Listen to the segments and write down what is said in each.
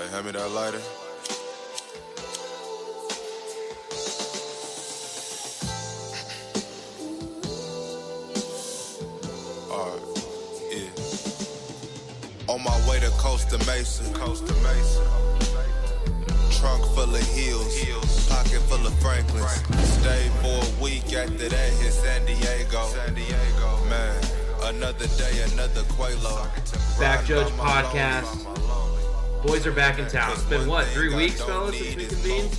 Hey, hand me that lighter. Alright, yeah. On my way to Costa Mesa, Costa Mesa. Trunk full of heels, pocket full of Franklins. Stayed for a week after that, hit San Diego. San Diego, man. Another day, another Quelo. Back Judge Podcast. Boys are back in town. It's been what, three weeks, fellas, since we convened?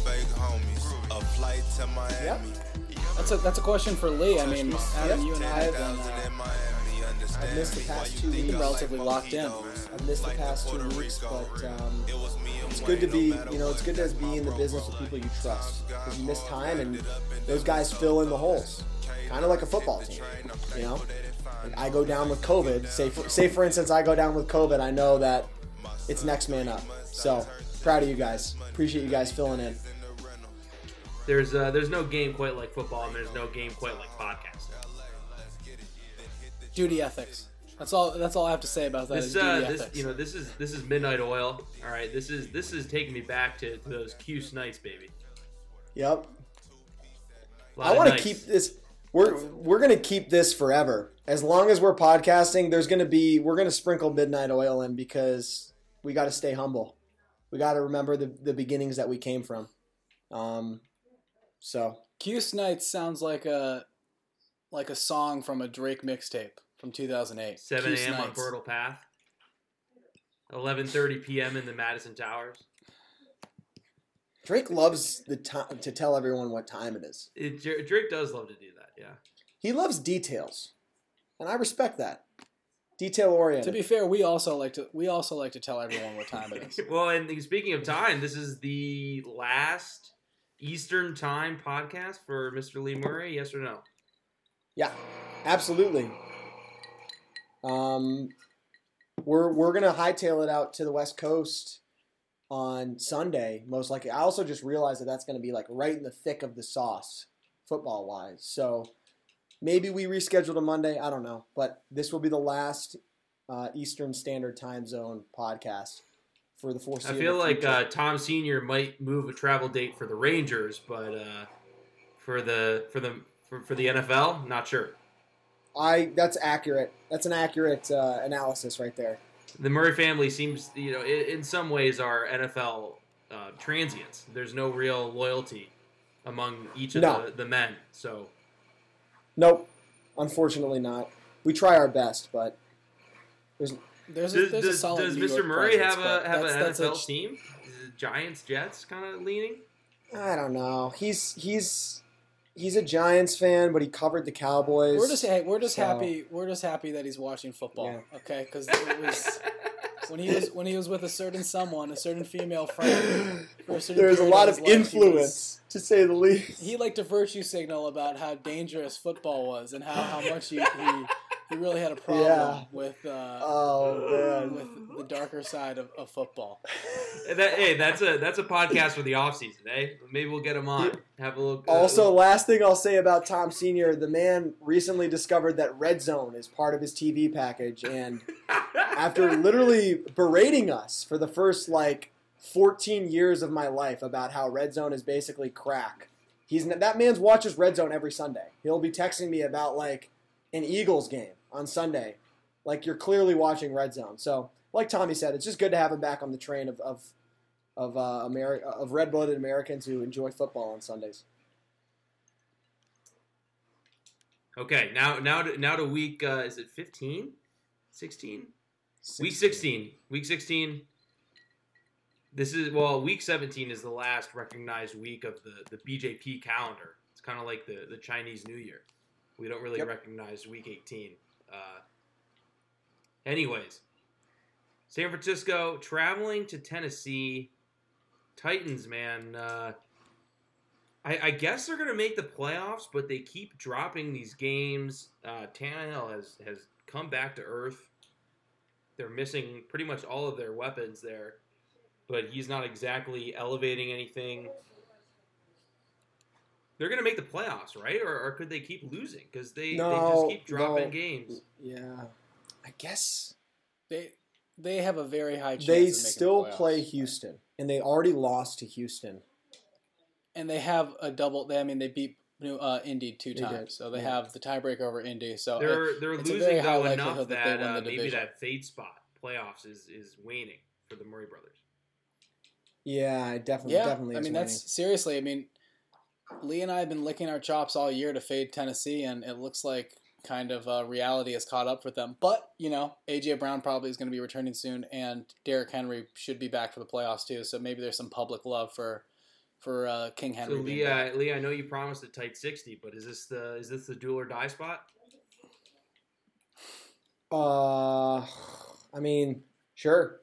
Yep. That's a that's a question for Lee. I mean, Adam, you and I have been. Uh, I've missed the past two weeks. Relatively locked in. I've missed the past two weeks, but um, it's good to be. You know, it's good to be in the business with people you trust. Because you miss time, and those guys fill in the holes, kind of like a football team. You know, Like, I go down with COVID. Say for, say for instance, I go down with COVID. I know that it's next man up. So proud of you guys. Appreciate you guys filling in. There's uh, there's no game quite like football, and there's no game quite like podcasting. Duty ethics. That's all. That's all I have to say about that. This is uh, this you know this is this is Midnight Oil. All right, this is this is taking me back to, to those Cuse nights, baby. Yep. I want to keep this. We're we're gonna keep this forever. As long as we're podcasting, there's gonna be we're gonna sprinkle midnight oil in because we got to stay humble. We got to remember the the beginnings that we came from. Um, so Cuse Nights sounds like a like a song from a Drake mixtape from 2008. 7 a.m. on Nights. Fertile Path. 11:30 p.m. in the Madison Towers. Drake loves the time to tell everyone what time it is. It, Drake does love to do that. Yeah. He loves details, and I respect that. Detail oriented. To be fair, we also like to we also like to tell everyone what time it is. Well, and speaking of time, this is the last Eastern Time podcast for Mr. Lee Murray. Yes or no? Yeah, absolutely. Um, we're we're gonna hightail it out to the West Coast on Sunday, most likely. I also just realized that that's gonna be like right in the thick of the sauce, football wise. So maybe we reschedule to Monday. I don't know, but this will be the last uh, Eastern Standard Time Zone podcast for the I foreseeable. feel like uh, Tom Senior might move a travel date for the Rangers, but uh, for the for the for, for the NFL, not sure. I that's accurate. That's an accurate uh, analysis right there. The Murray family seems, you know, in, in some ways are NFL uh, transients. There's no real loyalty among each of No. the, the men. So Nope, unfortunately not. We try our best, but there's There's a, does, a solid does New Mr. York Murray presence, have a have that's- an that's a NFL ch- team? Is it Giants, Jets, kind of leaning. I don't know. He's he's he's a Giants fan, but he covered the Cowboys. We're just hey, we're just So- happy we're just happy that he's watching football. Yeah. Okay, because it was when he was when he was with a certain someone, a certain female friend. Certain There's a lot of life, he was- influence, to say the least. he liked to virtue signal about how dangerous football was and how, how much he, he, he really had a problem Yeah. with uh, Oh man. with the darker side of, of football. That, hey, that's a that's a podcast for the off season. Eh? Maybe we'll get him on. Have a look. uh, Also, last thing I'll say about Tom Senior, the man recently discovered that Red Zone is part of his TV package, and after literally berating us for the first like 14 years of my life about how Red Zone is basically crack. He's that man's watches Red Zone every Sunday. He'll be texting me about like an Eagles game on Sunday. Like you're clearly watching Red Zone. So, like Tommy said, it's just good to have him back on the train of of of uh, Ameri- of red-blooded Americans who enjoy football on Sundays. okay, now now to, now to week uh, is it 15? 16? Week 16. Week 16. This is well, week 17 is the last recognized week of the the BJP calendar. It's kind of like the the Chinese New Year. We don't really Yep. recognize week 18. Uh, anyways, San Francisco traveling to Tennessee. Titans, man. Uh, I, I guess they're gonna make the playoffs, but they keep dropping these games. Uh, Tannehill has has come back to earth. They're missing pretty much all of their weapons there, but he's not exactly elevating anything. They're gonna make the playoffs, right? Or, or could they keep losing because they, they just keep dropping no. games? Yeah, I guess. They they have a very high chance. They of making still the playoffs. play Houston, and they already lost to Houston. and they have a double. They, I mean, they beat New uh, Indy two They times, did, so they yeah. have the tiebreaker over Indy. So They're they're it's a losing very high though likelihood enough that that, they win uh, the maybe that fade spot playoffs is is waning for the Murray brothers. Yeah, definitely, yeah, definitely. I mean, winning. that's seriously. I mean, Lee and I have been licking our chops all year to fade Tennessee, and it looks like kind of uh, reality has caught up with them. But you know, AJ Brown probably is going to be returning soon, and Derrick Henry should be back for the playoffs too. So maybe there's some public love for for uh, King Henry. So Lee, uh, Lee, I know you promised a tight sixty, but is this the is this the do or die spot? Uh, I mean, sure.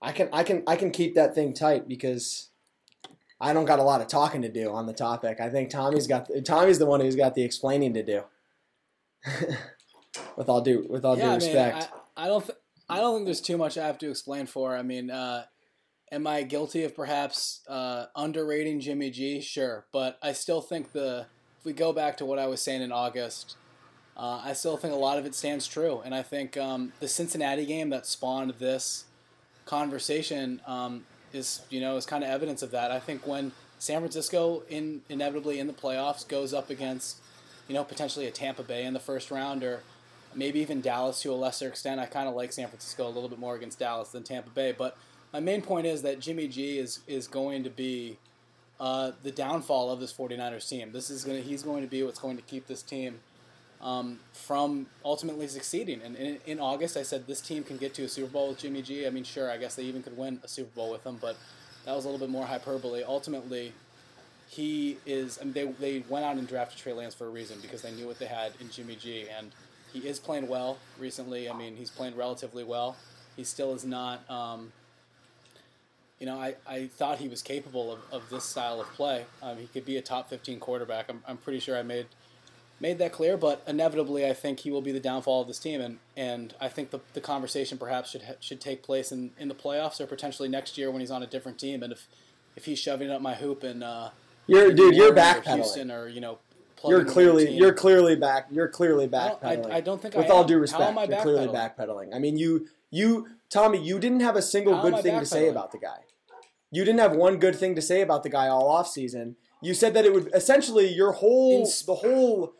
I can, I can, I can keep that thing tight because I don't got a lot of talking to do on the topic. I think Tommy's got, Tommy's the one who's got the explaining to do. with all due, with all due yeah, I mean, respect. I, I don't, th- I don't think there's too much I have to explain for. I mean, uh, am I guilty of perhaps uh, underrating Jimmy G? Sure, but I still think the if we go back to what I was saying in August, uh, I still think a lot of it stands true, and I think um, the Cincinnati game that spawned this conversation um, is you know is kind of evidence of that. I think when San Francisco in inevitably in the playoffs goes up against you know potentially a Tampa Bay in the first round or maybe even Dallas to a lesser extent. I kind of like San Francisco a little bit more against Dallas than Tampa Bay, but my main point is that Jimmy G is is going to be uh, the downfall of this 49ers team. This is going to he's going to be what's going to keep this team um, from ultimately succeeding. And in, in August, I said this team can get to a Super Bowl with Jimmy G. I mean, sure, I guess they even could win a Super Bowl with him, but that was a little bit more hyperbole. Ultimately, he is. I mean, they they went out and drafted Trey Lance for a reason because they knew what they had in Jimmy G, and he is playing well recently. I mean, he's playing relatively well. He still is not. Um, you know, I, I thought he was capable of, of this style of play. Um, he could be a top 15 quarterback. I'm, I'm pretty sure I made made that clear, but inevitably, I think he will be the downfall of this team, and, and I think the, the conversation perhaps should ha- should take place in, in the playoffs or potentially next year when he's on a different team, and if if he's shoving up my hoop and uh, you're, in dude, you're Orleans or backpedaling. Houston or you know, You're plugging in a clearly, you're clearly back. You're clearly I don't- I- backpedaling. I don't think I with all am. due respect, I you're clearly backpedaling? backpedaling. I mean, you, you, Tommy, you didn't have a single How good thing to say about the guy. You didn't have one good thing to say about the guy all off season. You said that it would essentially your whole the whole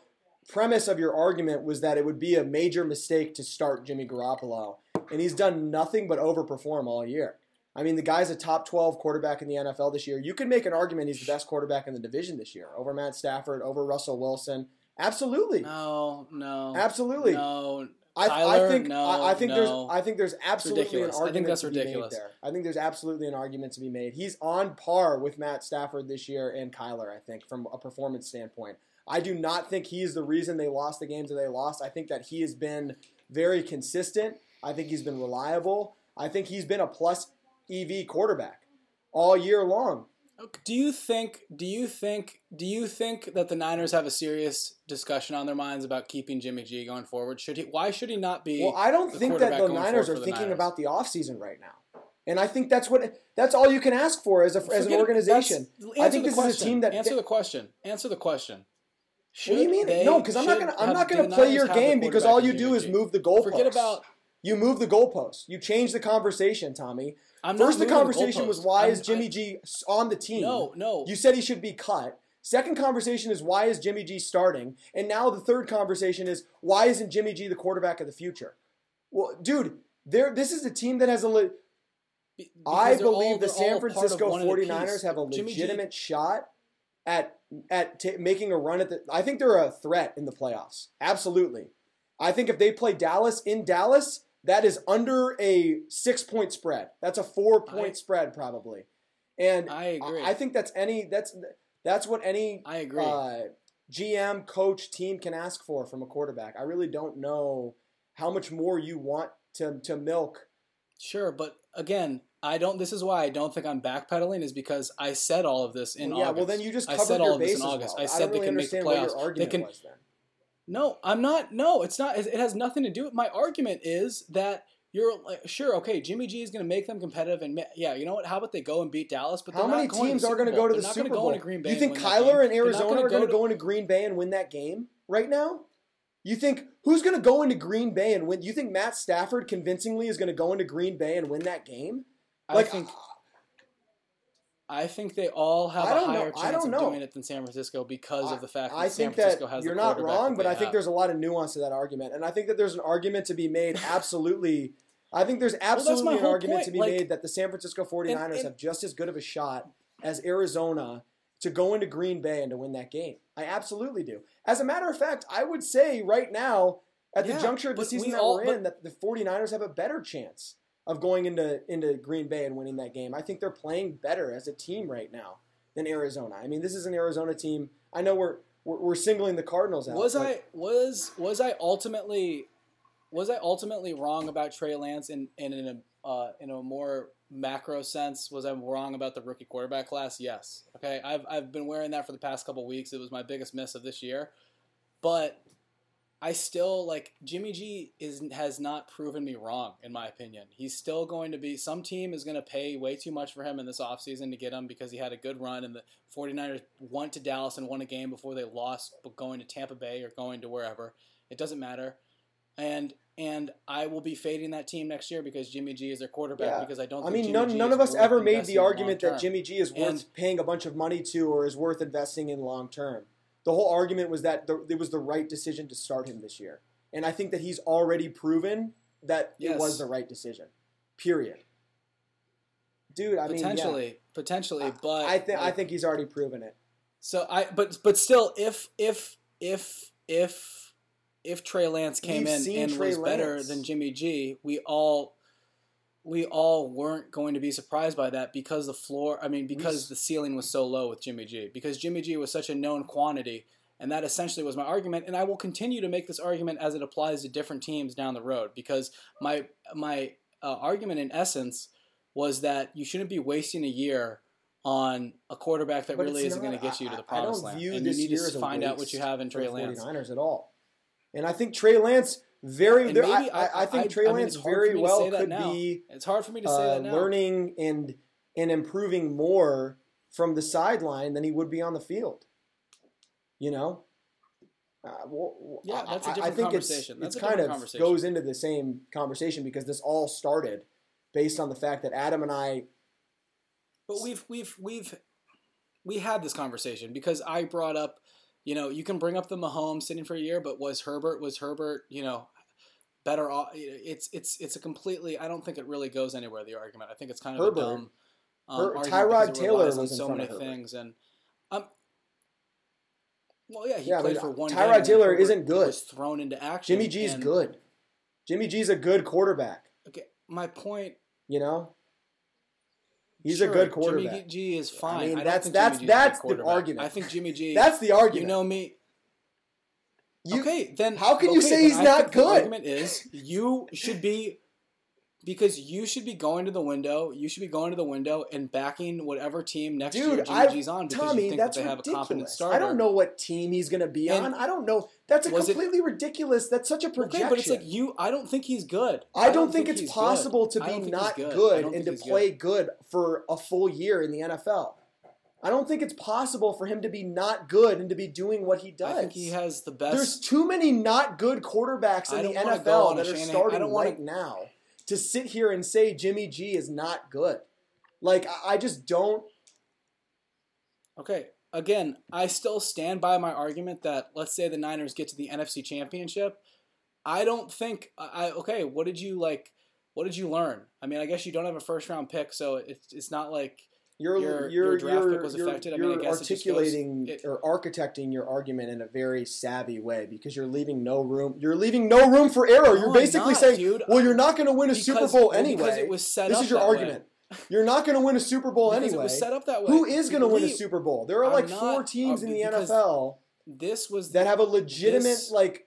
premise of your argument was that it would be a major mistake to start Jimmy Garoppolo, and he's done nothing but overperform all year. I mean, the guy's a top 12 quarterback in the NFL this year. You could make an argument he's the best quarterback in the division this year over Matt Stafford, over Russell Wilson. Absolutely. No, no, Absolutely. no. I, I Kyler, think no, I, I think no. there's I think there's absolutely an ridiculous. I argument that's to be ridiculous. made there. I think there's absolutely an argument to be made. He's on par with Matt Stafford this year and Kyler, I think, from a performance standpoint. I do not think he's the reason they lost the games that they lost. I think that he has been very consistent. I think he's been reliable. I think he's been a plus EV quarterback all year long. Do you think? Do you think? Do you think that the Niners have a serious discussion on their minds about keeping Jimmy G going forward? Should he? Why should he not be? Well, I don't think that the Niners are the thinking Niners? about the offseason right now. And I think that's what that's all you can ask for as a as an organization. I think this is a team that answer the question. Answer the question. What do you mean? they- no, because I'm not gonna I'm not gonna play your game because all you do is move the goalposts. Forget about. you move the goalposts. You change the conversation, Tommy. I'm First, not the moving conversation was why I'm- is Jimmy I- G on the team? No, no. You said he should be cut. Second conversation is why is Jimmy G starting? And now the third conversation is why isn't Jimmy G the quarterback of the future? Well, dude, there this is a team that has a le- I because they're all- believe the San all part of Francisco one and 49ers have a Jimmy G- legitimate shot at at t- making a run at the I think they're a threat in the playoffs. Absolutely. I think if they play Dallas in Dallas, that is under a 6-point spread. That's a 4-point I- spread probably. And I agree. I think that's any that's that's what any I agree. uh, GM, coach, team can ask for from a quarterback. I really don't know how much more you want to to milk. Sure, but again, I don't. This is why I don't think I'm backpedaling. Is because I said all of this in Well, yeah, August. well then you just I covered said all of this in August. well. I said don't they can make the playoffs. They can. No, I'm not. No, it's not. It has nothing to do with my argument. Is that you're like, sure? Okay, Jimmy G is going to make them competitive, and yeah, you know what? How about they go and beat Dallas? But How many teams are going to go to the Super Bowl? Go into Green Bay you think and win that Kyler and Arizona are going to go into Green Bay and win that game right now? You think who's going to go into Green Bay and win? You think Matt Stafford convincingly is going to go into Green Bay and win that game? I think I think they all have a don't know. higher chance of know. doing it than San Francisco because I- of the fact that I San Francisco has you're not wrong, but I think have. there's a lot of nuance to that argument, and I think that there's an argument to be made. Absolutely, I think there's absolutely an argument point, to be like- made that the San Francisco 49ers and- have just as good of a shot as Arizona to go into Green Bay and to win that game. I absolutely do. As a matter of fact, I would say right now at the juncture of the season that all- we're in that the 49ers have a better chance of going into into Green Bay and winning that game. I think they're playing better as a team right now than Arizona. I mean, this is an Arizona team. I know we're we're, we're singling the Cardinals out. Was I was was I ultimately was I ultimately wrong about Trey Lance in in, in a uh, in a more macro sense? Was I wrong about the rookie quarterback class? Yes. Okay, I've I've been wearing that for the past couple weeks. It was my biggest miss of this year, but I still like Jimmy G is has not proven me wrong in my opinion. He's still going to be some team is going to pay way too much for him in this offseason to get him because he had a good run and the 49ers went to Dallas and won a game before they lost but going to Tampa Bay or going to wherever. It doesn't matter. And and I will be fading that team next year because Jimmy G is their quarterback Yeah. because I don't I think mean, Jimmy none, G none of us ever made the argument that. Jimmy G is worth And- paying a bunch of money to or is worth investing in long term. The whole argument was that the, it was the right decision to start him this year. And I think that he's already proven that it was the right decision. Period. Dude, I mean, yeah. potentially, potentially, but I think I think he's already proven it. So I, but but still, if if if if if Trey Lance came We've in and Trey was better than Jimmy G, we all we all weren't going to be surprised by that because the floor. I mean, because the ceiling was so low with Jimmy G. Because Jimmy G was such a known quantity, and that essentially was my argument. And I will continue to make this argument as it applies to different teams down the road. Because my my uh, argument in essence was that you shouldn't be wasting a year on a quarterback that But really isn't going to get you to the promised land. And you need year to find out what you have in Trey Lance. 49ers at all. And I think Trey Lance very maybe I, I, think I- Trey I mean, Lance very well could now. be It's hard for me to say uh, that now. learning and and improving more from the sideline than he would be on the field. You know. Uh, well, Yeah, that's a I- I different think conversation. It's, That's it's kind of goes into the same conversation because this all started based on the fact that Adam and I. But we've we've we've we had this conversation because I brought up, you know, you can bring up the Mahomes sitting for a year, but was Herbert was Herbert, you know, better off? It's it's it's a completely. I don't think it really goes anywhere. The argument. I think it's kind of Herbert. a dumb. Um, Her- Tyrod Taylor on was in so many things, and um, well, yeah, he Yeah, played for one. Tyrod Taylor Herbert isn't good. Was thrown into action. Jimmy G's and- good. Jimmy G's a good quarterback. Okay, my point. You know. He's sure, a good quarterback. Jimmy G is fine. I mean, don't that's- that's- Jimmy G's a good that's the argument. I think Jimmy G. That's the argument. You know me. You- okay, then how can you say he's I not think The good? argument is you should be because you should be going to the window. You should be going to the window and backing whatever team next year Dude, Jimmy I, G's on because Tommy, you think that's that they have a competent starter. I don't know what team he's going to be And on. I don't know. That's a was it- completely ridiculous. That's such a projection. Okay, but it's like you. I don't think he's good. I don't, think, it's he's good. possible to be don't think not good, good. And to play good. good. for a full year in the NFL. I don't think it's possible for him to be not good and to be doing what he does. I think he has the best. There's too many not good quarterbacks in the don't NFL that are I starting don't right now to sit here and say Jimmy G is not good. Like I- just don't. Okay. Again, I still stand by my argument that let's say the Niners get to the NFC Championship. I don't think I- okay, what did you like what did you learn? I mean, I guess you don't have a first round pick, so it's it's not like Your- you're your draft you're, pick was affected. I mean, I guess just goes- articulating it- or architecting your argument in a very savvy way because you're leaving no room. You're leaving no room for error. No, you're basically not, saying, dude. "Well, you're not going to win a because, Super Bowl anyway." because it was set this is your argument. You're not going to win a Super Bowl way. Because anyway. it was set up that way. Who is going to win a Super Bowl? There are like not- four teams uh, in the NFL This was that have a legitimate this- like.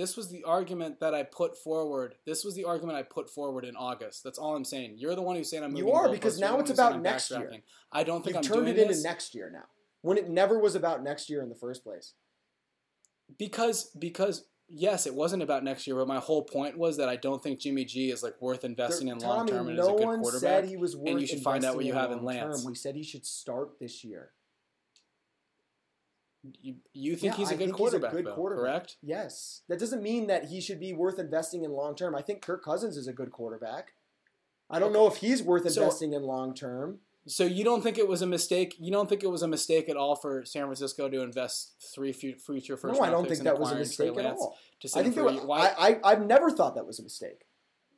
This was the argument that I put forward. This was the argument I put forward in August. That's all I'm saying. You're the one who's saying I'm moving. You are, because now it's one who's saying about next year. I don't think You've I'm turned doing it into this next year now, when it never was about next year in the first place. because because yes, it wasn't about next year. But my whole point was that I don't think Jimmy G is like worth investing There- in long term and no is a good one quarterback. said he was worth you should find out what investing you have in long Lance. term. We said he should start this year. You, you think Yeah, he's a I good quarterback, he's a good though, quarterback. correct? Yes. That doesn't mean that he should be worth investing in long term. I think Kirk Cousins is a good quarterback. I don't Okay. know if he's worth So- investing in long term. So you don't think it was a mistake? You don't think it was a mistake at all for San Francisco to invest three fu- future first? No, I don't think that was a mistake at all. To I think for that was. Why? I, I I've never thought that was a mistake.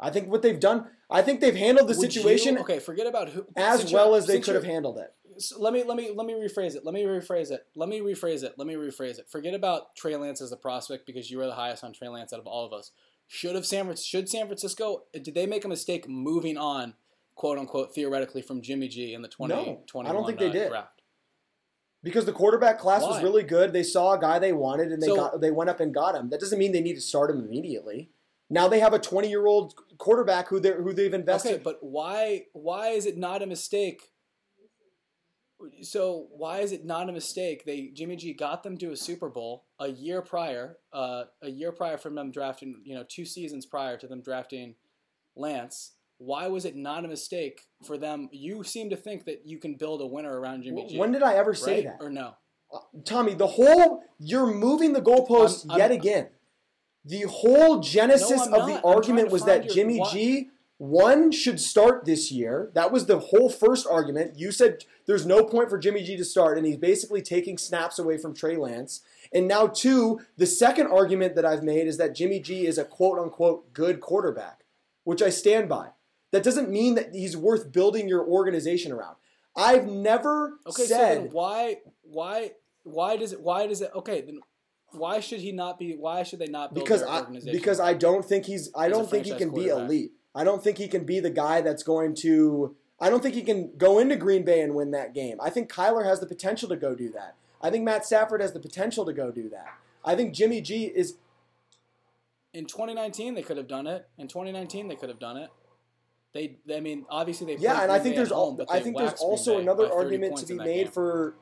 I think what they've done, I think they've handled the Would you- situation okay, forget about who. as well as they could have handled it. So let me let me let me rephrase it. Let me rephrase it. Let me rephrase it. Let me rephrase it. Forget about Trey Lance as a prospect because you were the highest on Trey Lance out of all of us. Should have San should San Francisco did they make a mistake moving on, quote unquote, theoretically from Jimmy G in the 2021 I don't think they uh, did. draft? Because the quarterback class was really good. They saw a guy they wanted and they So- got they went up and got him. That doesn't mean they need to start him immediately. Now they have a 20 year old quarterback who they who they've invested. Okay, but why why is it not a mistake? So why is it not a mistake? They Jimmy G got them to a Super Bowl a year prior, uh, a year prior from them drafting, you know, two seasons prior to them drafting Lance. Why was it not a mistake for them? You seem to think that you can build a winner around Jimmy G. when did I ever say right? that? or no? Tommy, the whole you're moving the goalposts I'm- I'm- yet again. The whole genesis No, of the argument was that your- Jimmy why- G one should start this year. That was the whole first argument. You said there's no point for Jimmy G to start, and he's basically taking snaps away from Trey Lance. And now, two, the second argument that I've made is that Jimmy G is a quote unquote good quarterback, which I stand by. That doesn't mean that he's worth building your organization around. I've never Okay, so said then why why why does it why does it okay then why should he not be why should they not build because I organization? because I don't think he's I don't think he can be elite. I don't think he can be the guy that's going to I don't think he can go into Green Bay and win that game. I think Kyler has the potential to go do that. I think Matt Stafford has the potential to go do that. I think Jimmy G is in 2019 they could have done it. In 2019 they could have done it. They, I mean, obviously they. yeah, and I think Bay there's home, but I think there's also another argument to be made game. for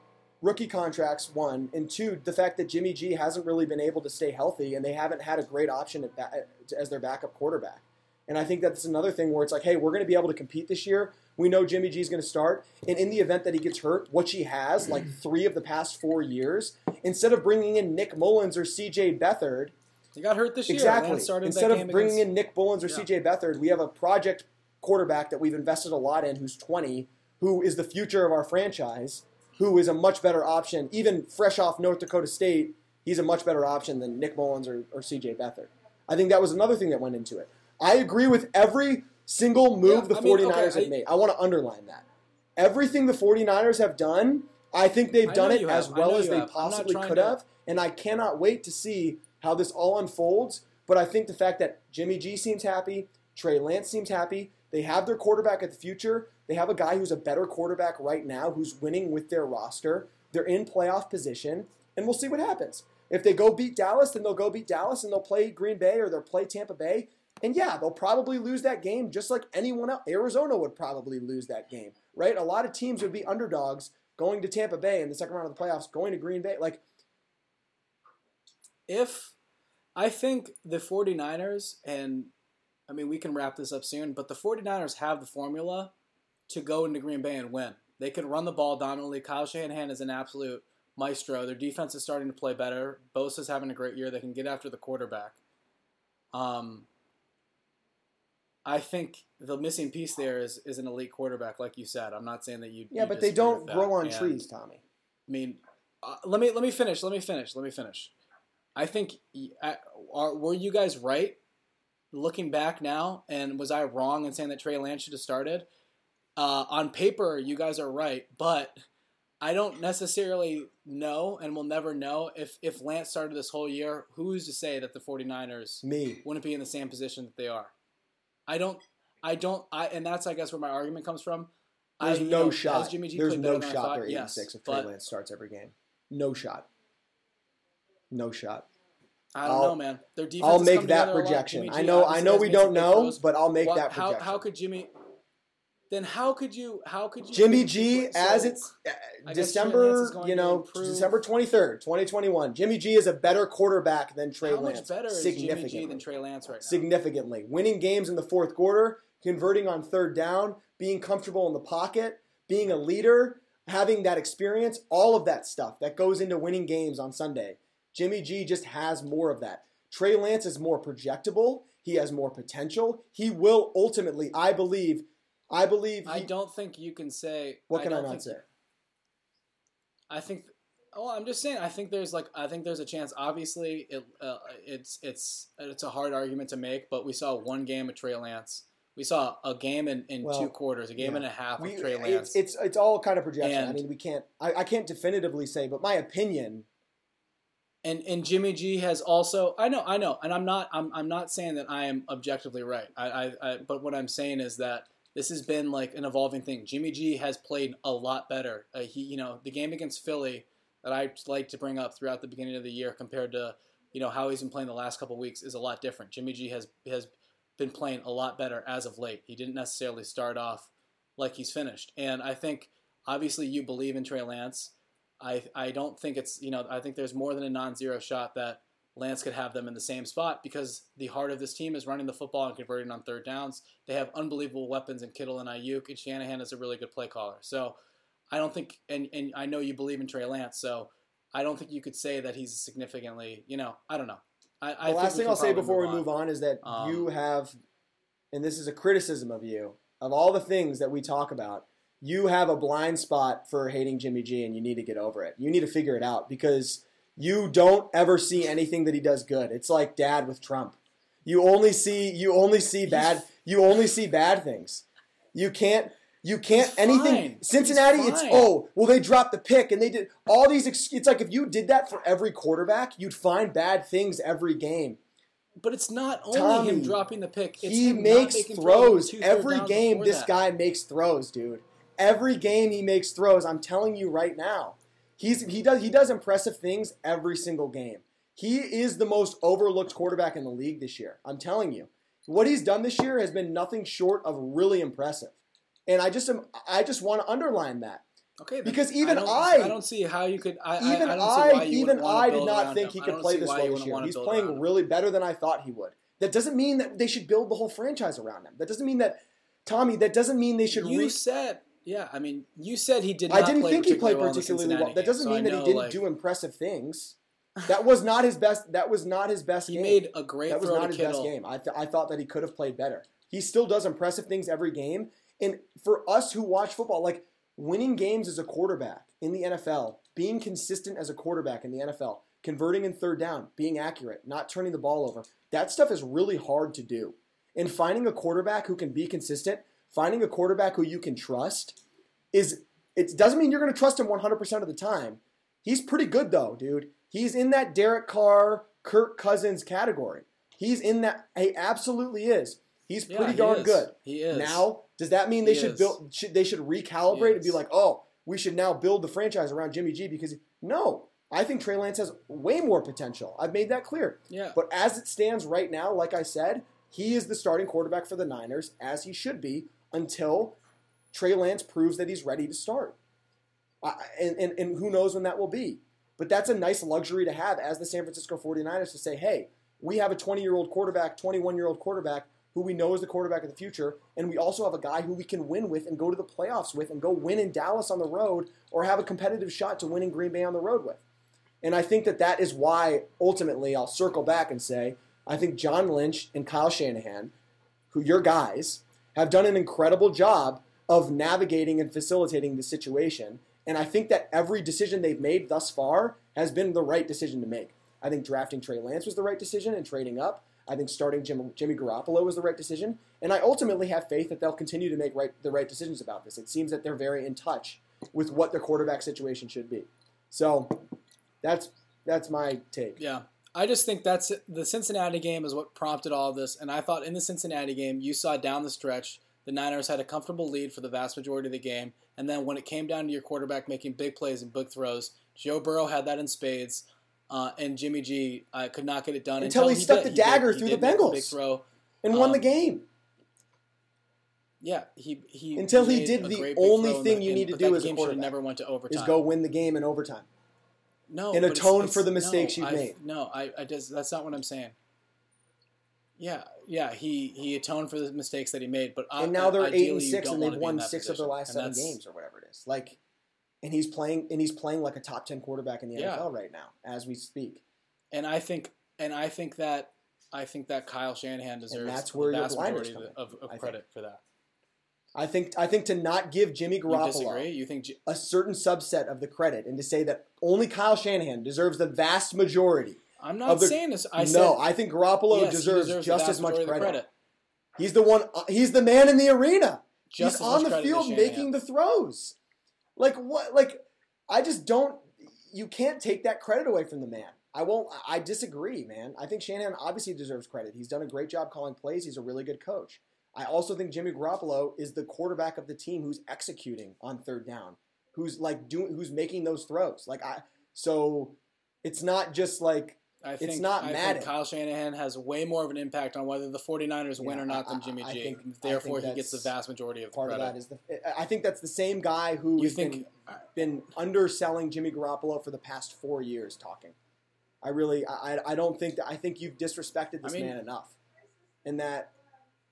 rookie contracts. One and two, the fact that Jimmy G hasn't really been able to stay healthy, and they haven't had a great option at ba- as their backup quarterback. And I think that's another thing where it's like, hey, we're going to be able to compete this year. We know Jimmy G is going to start, and in the event that he gets hurt, which he has like three of the past four years, instead of bringing in Nick Mullens or C.J. Beathard, He got hurt this year. Exactly. Started Instead of bringing against- in Nick Mullens or Yeah. CJ Beathard, we have a project quarterback that we've invested a lot in who's 20, who is the future of our franchise, who is a much better option. Even fresh off North Dakota State, he's a much better option than Nick Mullens or, or CJ Beathard. I think that was another thing that went into it. I agree with every single move Yeah, the I mean, 49ers okay, have I- made. I want to underline that. Everything the 49ers have done, I think they've I done it as have. Well as they have. Possibly could to- have and I cannot wait to see how this all unfolds. But I think the fact that Jimmy G seems happy, Trey Lance seems happy, they have their quarterback at the future. They have a guy who's a better quarterback right now who's winning with their roster. They're in playoff position, and we'll see what happens. If they go beat Dallas, then they'll go beat Dallas and they'll play Green Bay or they'll play Tampa Bay. And yeah, they'll probably lose that game just like anyone else. Arizona would probably lose that game, right? A lot of teams would be underdogs going to Tampa Bay in the second round of the playoffs, going to Green Bay. Like, if I think the 49ers, and I mean, we can wrap this up soon, but the 49ers have the formula to go into Green Bay and win. They can run the ball dominantly. Kyle Shanahan is an absolute maestro. Their defense is starting to play better. Bosa's having a great year. They can get after the quarterback. Um, I think the missing piece there is, is an elite quarterback, like you said. I'm not saying that you. yeah, you but they don't grow on And- trees, Tommy. I mean, uh, let me let me finish. Let me finish. Let me finish. I think I- are, were you guys right looking back now? And was I wrong in saying that Trey Lance should have started? Uh, on paper, you guys are right, but I don't necessarily know, and we'll never know if if Lance started this whole year. Who's to say that the 49ers Me. wouldn't be in the same position that they are? I don't. I don't. I and that's I guess where my argument comes from. There's I, no know, shot. Jimmy G There's no better than I shot thought? they're eight Yes, six if Trey Lance starts every game. No shot. No shot. I don't I'll- know, man. Their defense. I'll make that together a lot. projection. I know. I know we don't know, throws. but I'll make Why- that how, projection. how could Jimmy? Then how could you? How could you? Jimmy G, so- as it's uh, I guess Trey Lance December, you know. December twenty third, twenty twenty one. Jimmy G is a better quarterback than Trey how Lance. much better is Jimmy G than Trey Lance right now? significantly. Winning games in the fourth quarter, converting on third down, being comfortable in the pocket, being a leader, having that experience, all of that stuff that goes into winning games on Sunday. Jimmy G just has more of that. Trey Lance is more projectable. He has more potential. He will ultimately, I believe, I believe. He, I don't think you can say. What can I, don't think- say? I think. Well, I'm just saying. I think there's like. I think there's a chance. Obviously, it uh, it's it's it's a hard argument to make, but we saw one game of Trey Lance. We saw a game in, in Well, two quarters, a game yeah. and a half We, of Trey it's, Lance. it's it's all kind of projection. I mean, we can't. I, I can't definitively say, but my opinion. and and Jimmy G has also. I know, I know, and I'm not. I'm I'm not saying that I am objectively right. I, I, I but what I'm saying is that this has been like an evolving thing. Jimmy G has played a lot better. Uh, he, you know, the game against Philly that I like to bring up throughout the beginning of the year compared to you know how he's been playing the last couple weeks is a lot different. Jimmy G has has been playing a lot better as of late. He didn't necessarily start off like he's finished, and I think obviously you believe in Trey Lance. I I don't think it's you know I think there's more than a non-zero shot that Lance could have them in the same spot because the heart of this team is running the football and converting on third downs. They have unbelievable weapons in Kittle and Aiyuk, and Shanahan is a really good play caller. So I don't think, and, and I know you believe in Trey Lance, so I don't think you could say that he's significantly, you know, I don't know. I, I The last thing I'll say before we move on is that Um, you have, and this is a criticism of you, of all the things that we talk about, you have a blind spot for hating Jimmy G and you need to get over it. You need to figure it out because you don't ever see anything that he does good. It's like dad with Trump. You only see you only see bad you only see bad things. You can't you can't anything. Cincinnati it's oh well they dropped the pick and they did all these it's like if you did that for every quarterback you'd find bad things every game. But it's not only Tommy, him dropping the pick. It's he makes throws every game. This that. guy makes throws, dude. Every game he makes throws. I'm telling you right now, he's he does he does impressive things every single game. He is the most overlooked quarterback in the league this year. I'm telling you, what he's done this year has been nothing short of really impressive. And I just am, I just want to underline that. Okay, then Because even don't, I- I don't see how you could. I, even I, I, I, don't see why you even I did not think him. he could play this well this year. He's playing around him. really better than I thought he would. That doesn't mean that they should build the whole franchise around him. That doesn't mean that Tommy. That doesn't mean they should. You re- said, yeah. I mean, you said he did. I didn't play think he played well particularly well. That doesn't mean that he didn't like, do impressive things. That was not his best. That was not his best He game. made a great that was not his Kittle. best game. I, th- I thought that he could have played better. He still does impressive things every game. And for us who watch football, like winning games as a quarterback in the NFL, being consistent as a quarterback in the NFL, converting in third down, being accurate, not turning the ball over, that stuff is really hard to do. And finding a quarterback who can be consistent, finding a quarterback who you can trust, is it doesn't mean you're going to trust him 100% of the time. He's pretty good though, dude. He's in that Derek Carr, Kirk Cousins category. He's in that. He absolutely is. He's Yeah, pretty he darn is. good. He is. Now, does that mean they He should is. build? Should they should recalibrate and be like, oh, we should now build the franchise around Jimmy G? Because no, I think Trey Lance has way more potential. I've made that clear. Yeah. But as it stands right now, like I said, he is the starting quarterback for the Niners, as he should be, until Trey Lance proves that he's ready to start. And, and, and who knows when that will be. But that's a nice luxury to have as the San Francisco 49ers to say, hey, we have a 20 year old quarterback, 21 year old quarterback who we know is the quarterback of the future. And we also have a guy who we can win with and go to the playoffs with and go win in Dallas on the road or have a competitive shot to win in Green Bay on the road with. And I think that that is why ultimately I'll circle back and say I think John Lynch and Kyle Shanahan, who your guys, have done an incredible job of navigating and facilitating the situation. And I think that every decision they've made thus far has been the right decision to make. I think drafting Trey Lance was the right decision and trading up. I think starting Jim, Jimmy Garoppolo was the right decision. And I ultimately have faith that they'll continue to make right, the right decisions about this. It seems that they're very in touch with what the quarterback situation should be. So that's that's my take. Yeah. I just think that's the Cincinnati game is what prompted all of this. And I thought in the Cincinnati game, you saw down the stretch, the Niners had a comfortable lead for the vast majority of the game. And then when it came down to your quarterback making big plays and big throws, Joe Burrow had that in spades. Uh, and Jimmy G uh, could not get it done Until he stuck did. the dagger did- through the Bengals. Big throw. And won Um, the game. Yeah, he he Until he did the only thing the- you need to do as a game should have quarterback never went to overtime. Is go win the game in overtime. No, and atone it's- for the mistakes no, you've I- made. No, I, I just that's not what I'm saying. Yeah, yeah, he he atoned for the mistakes that he made, but And uh, now they're eight and six, and they've won six of their last And seven games or whatever it is. Like, and he's playing and he's playing like a top ten quarterback in the Yeah. NFL right now as we speak. And I think and I think that I think that Kyle Shanahan deserves that's where the vast majority of, of credit for that. I think I think to not give Jimmy Garoppolo disagree? You think J- a certain subset of the credit and to say that only Kyle Shanahan deserves the vast majority. I'm not the- saying this. I no, said I think Garoppolo yes, deserves, deserves just as much the credit. He's the one. uh, He's the man in the arena. Just he's on the field making the throws. Like what? Like I just don't. You can't take that credit away from the man. I won't. I disagree, man. I think Shanahan obviously deserves credit. He's done a great job calling plays. He's a really good coach. I also think Jimmy Garoppolo is the quarterback of the team who's executing on third down, who's like doing, who's making those throws. Like I, so it's not just like I It's not I Madden. think Kyle Shanahan has way more of an impact on whether the 49ers win or not I- than Jimmy I G. think- Therefore, think he gets the vast majority of the part of credit. that is the. I think that's the same guy who you has think been been underselling Jimmy Garoppolo for the past four years. Talking, I really, I, I- don't think that. I think you've disrespected this mean- man enough, and that,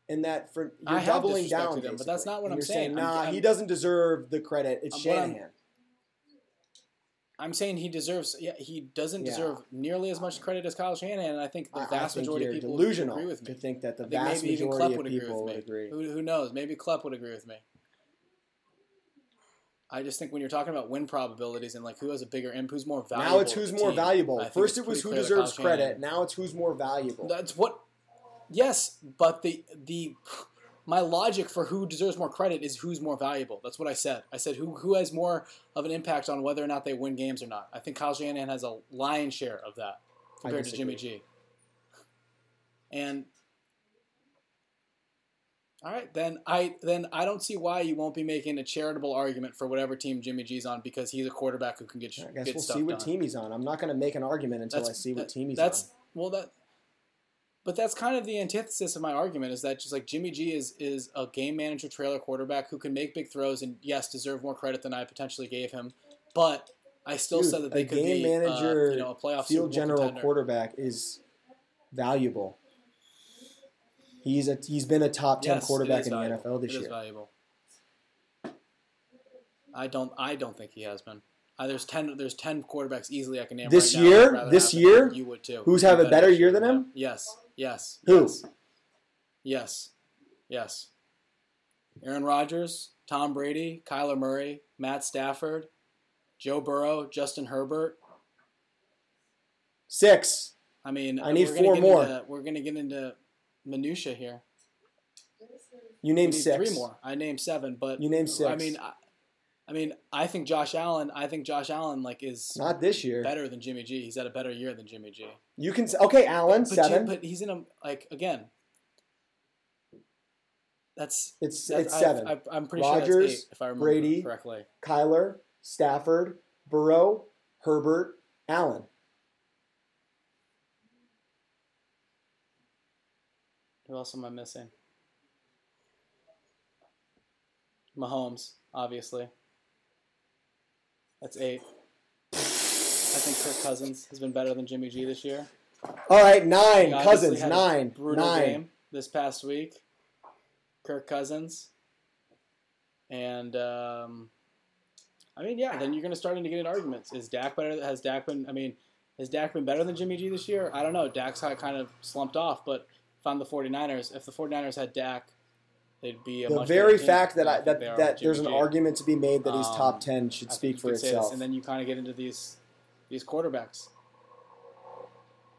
and that for you're I doubling down. him, but that's not what I'm you're saying. Nah, I'm- he I'm- doesn't deserve the credit. It's I'm- Shanahan. I'm saying he deserves. Yeah, he doesn't Yeah. deserve nearly as much credit as Kyle Shanahan, and I think the vast think majority of people delusional would agree with me. to think that the vast maybe even majority Klepp of would agree people with would me. agree. Who, who knows? Maybe Klepp would agree with me. I just think when you're talking about win probabilities and like who has a bigger imp, who's more valuable. Now it's who's more team, valuable. First it was who deserves credit. Shanahan- Now it's who's more valuable. That's what. Yes, but the the my logic for who deserves more credit is who's more valuable. That's what I said. I said who who has more of an impact on whether or not they win games or not. I think Kyle Shanahan has a lion's share of that compared to Jimmy. G. And all right, then I then I don't see why you won't be making a charitable argument for whatever team Jimmy G's on because he's a quarterback who can get I guess get we'll see what done. team he's on. I'm not going to make an argument until That's- I see what that- team he's that's, on. Well, that. But that's kind of the antithesis of my argument is that just like Jimmy G is is a game manager trailer quarterback who can make big throws and yes deserve more credit than I potentially gave him, but I still Dude, said that they a could game be manager, uh, you know a playoff field general contender. quarterback is valuable. He's a he's been a top ten Yes, quarterback is in the. NFL this It is year. valuable. I don't I don't think he has been. Uh, there's ten there's ten quarterbacks easily I can name This right now year? This year? you would too. Who's have a better year than him? Yes, yes. Who? Yes. Yes. Yes. Aaron Rodgers, Tom Brady, Kyler Murray, Matt Stafford, Joe Burrow, Justin Herbert. Six. I mean, I need four more. Into, we're going to get into minutia here. You We named six. three more. I named seven, but You named I mean, I, I mean, I think Josh Allen. I think Josh Allen like is Not this year. better than Jimmy G. He's had a better year than Jimmy G. You can okay, Allen But, Ji- seven. but he's in a like again. That's it's that's it's I- seven. I, I'm pretty sure Rodgers, that's eight, if I remember Brady. correctly. Kyler, Stafford, Burrow, Herbert, Allen. Who else am I missing? Mahomes, obviously. That's eight. I think Kirk Cousins has been better than Jimmy G this year. All right, nine. Cousins, nine. Brutal Nine. game this past week. Kirk Cousins. And um, I mean, yeah, then you're going to start to get in arguments. Is Dak better? Has Dak been? I mean, has Dak been better than Jimmy G this year? I don't know. Dak's kind of slumped off, but if I'm the 49ers, if the 49ers had Dak, they'd be a The much very fact that I, that, that there's an G. argument to be made that he's Um, top ten should I speak for you could say this, itself. and then you kind of get into these these quarterbacks.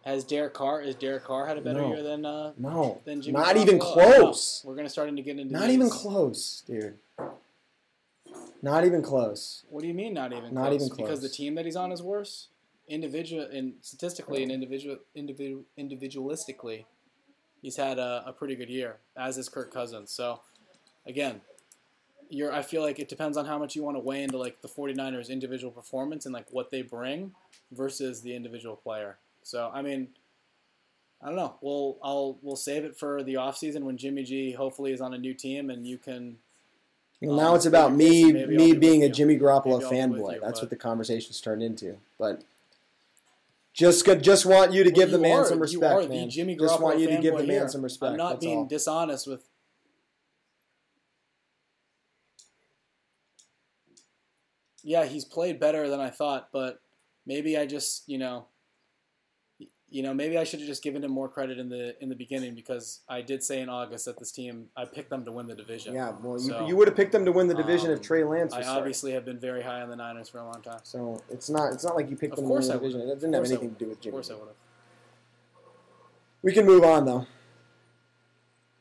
Has Derek Carr? Is Derek Carr had a better No. year than uh, no, than Jimmy not even Garoppolo? I don't close. We're gonna starting to get into Not these- even close, dude. Not even close. What do you mean not even? Not close? even Because the team that he's on is worse. Individual and statistically and individual individual individualistically, he's had a, a pretty good year, as is Kirk Cousins. So, again, you're. I feel like it depends on how much you want to weigh into like the 49ers individual performance and like what they bring versus the individual player. So I mean. I don't know. We'll I'll we'll save it for the offseason when Jimmy G hopefully is on a new team and you can Well, Um, now it's about me me be being a. Jimmy Garoppolo Maybe I'll be with fanboy. That's but- what the conversation's turned into. But just just want you to Well, give the man are- some you respect, the man. Jimmy just want you to give the man here. some respect. I'm not that's being all. dishonest with. yeah, he's played better than I thought, but maybe I just, you know, you know, maybe I should have just given him more credit in the in the beginning because I did say in August that this team I picked them to win the division. Yeah, well, So, you, you would have picked them to win the division um, if Trey Lance I was starting. obviously have been very high on the Niners for a long time. So it's not it's not like you picked Of them to win course the I division. would've. It didn't have anything to do with Jimmy. Of course I would have. We can move on though.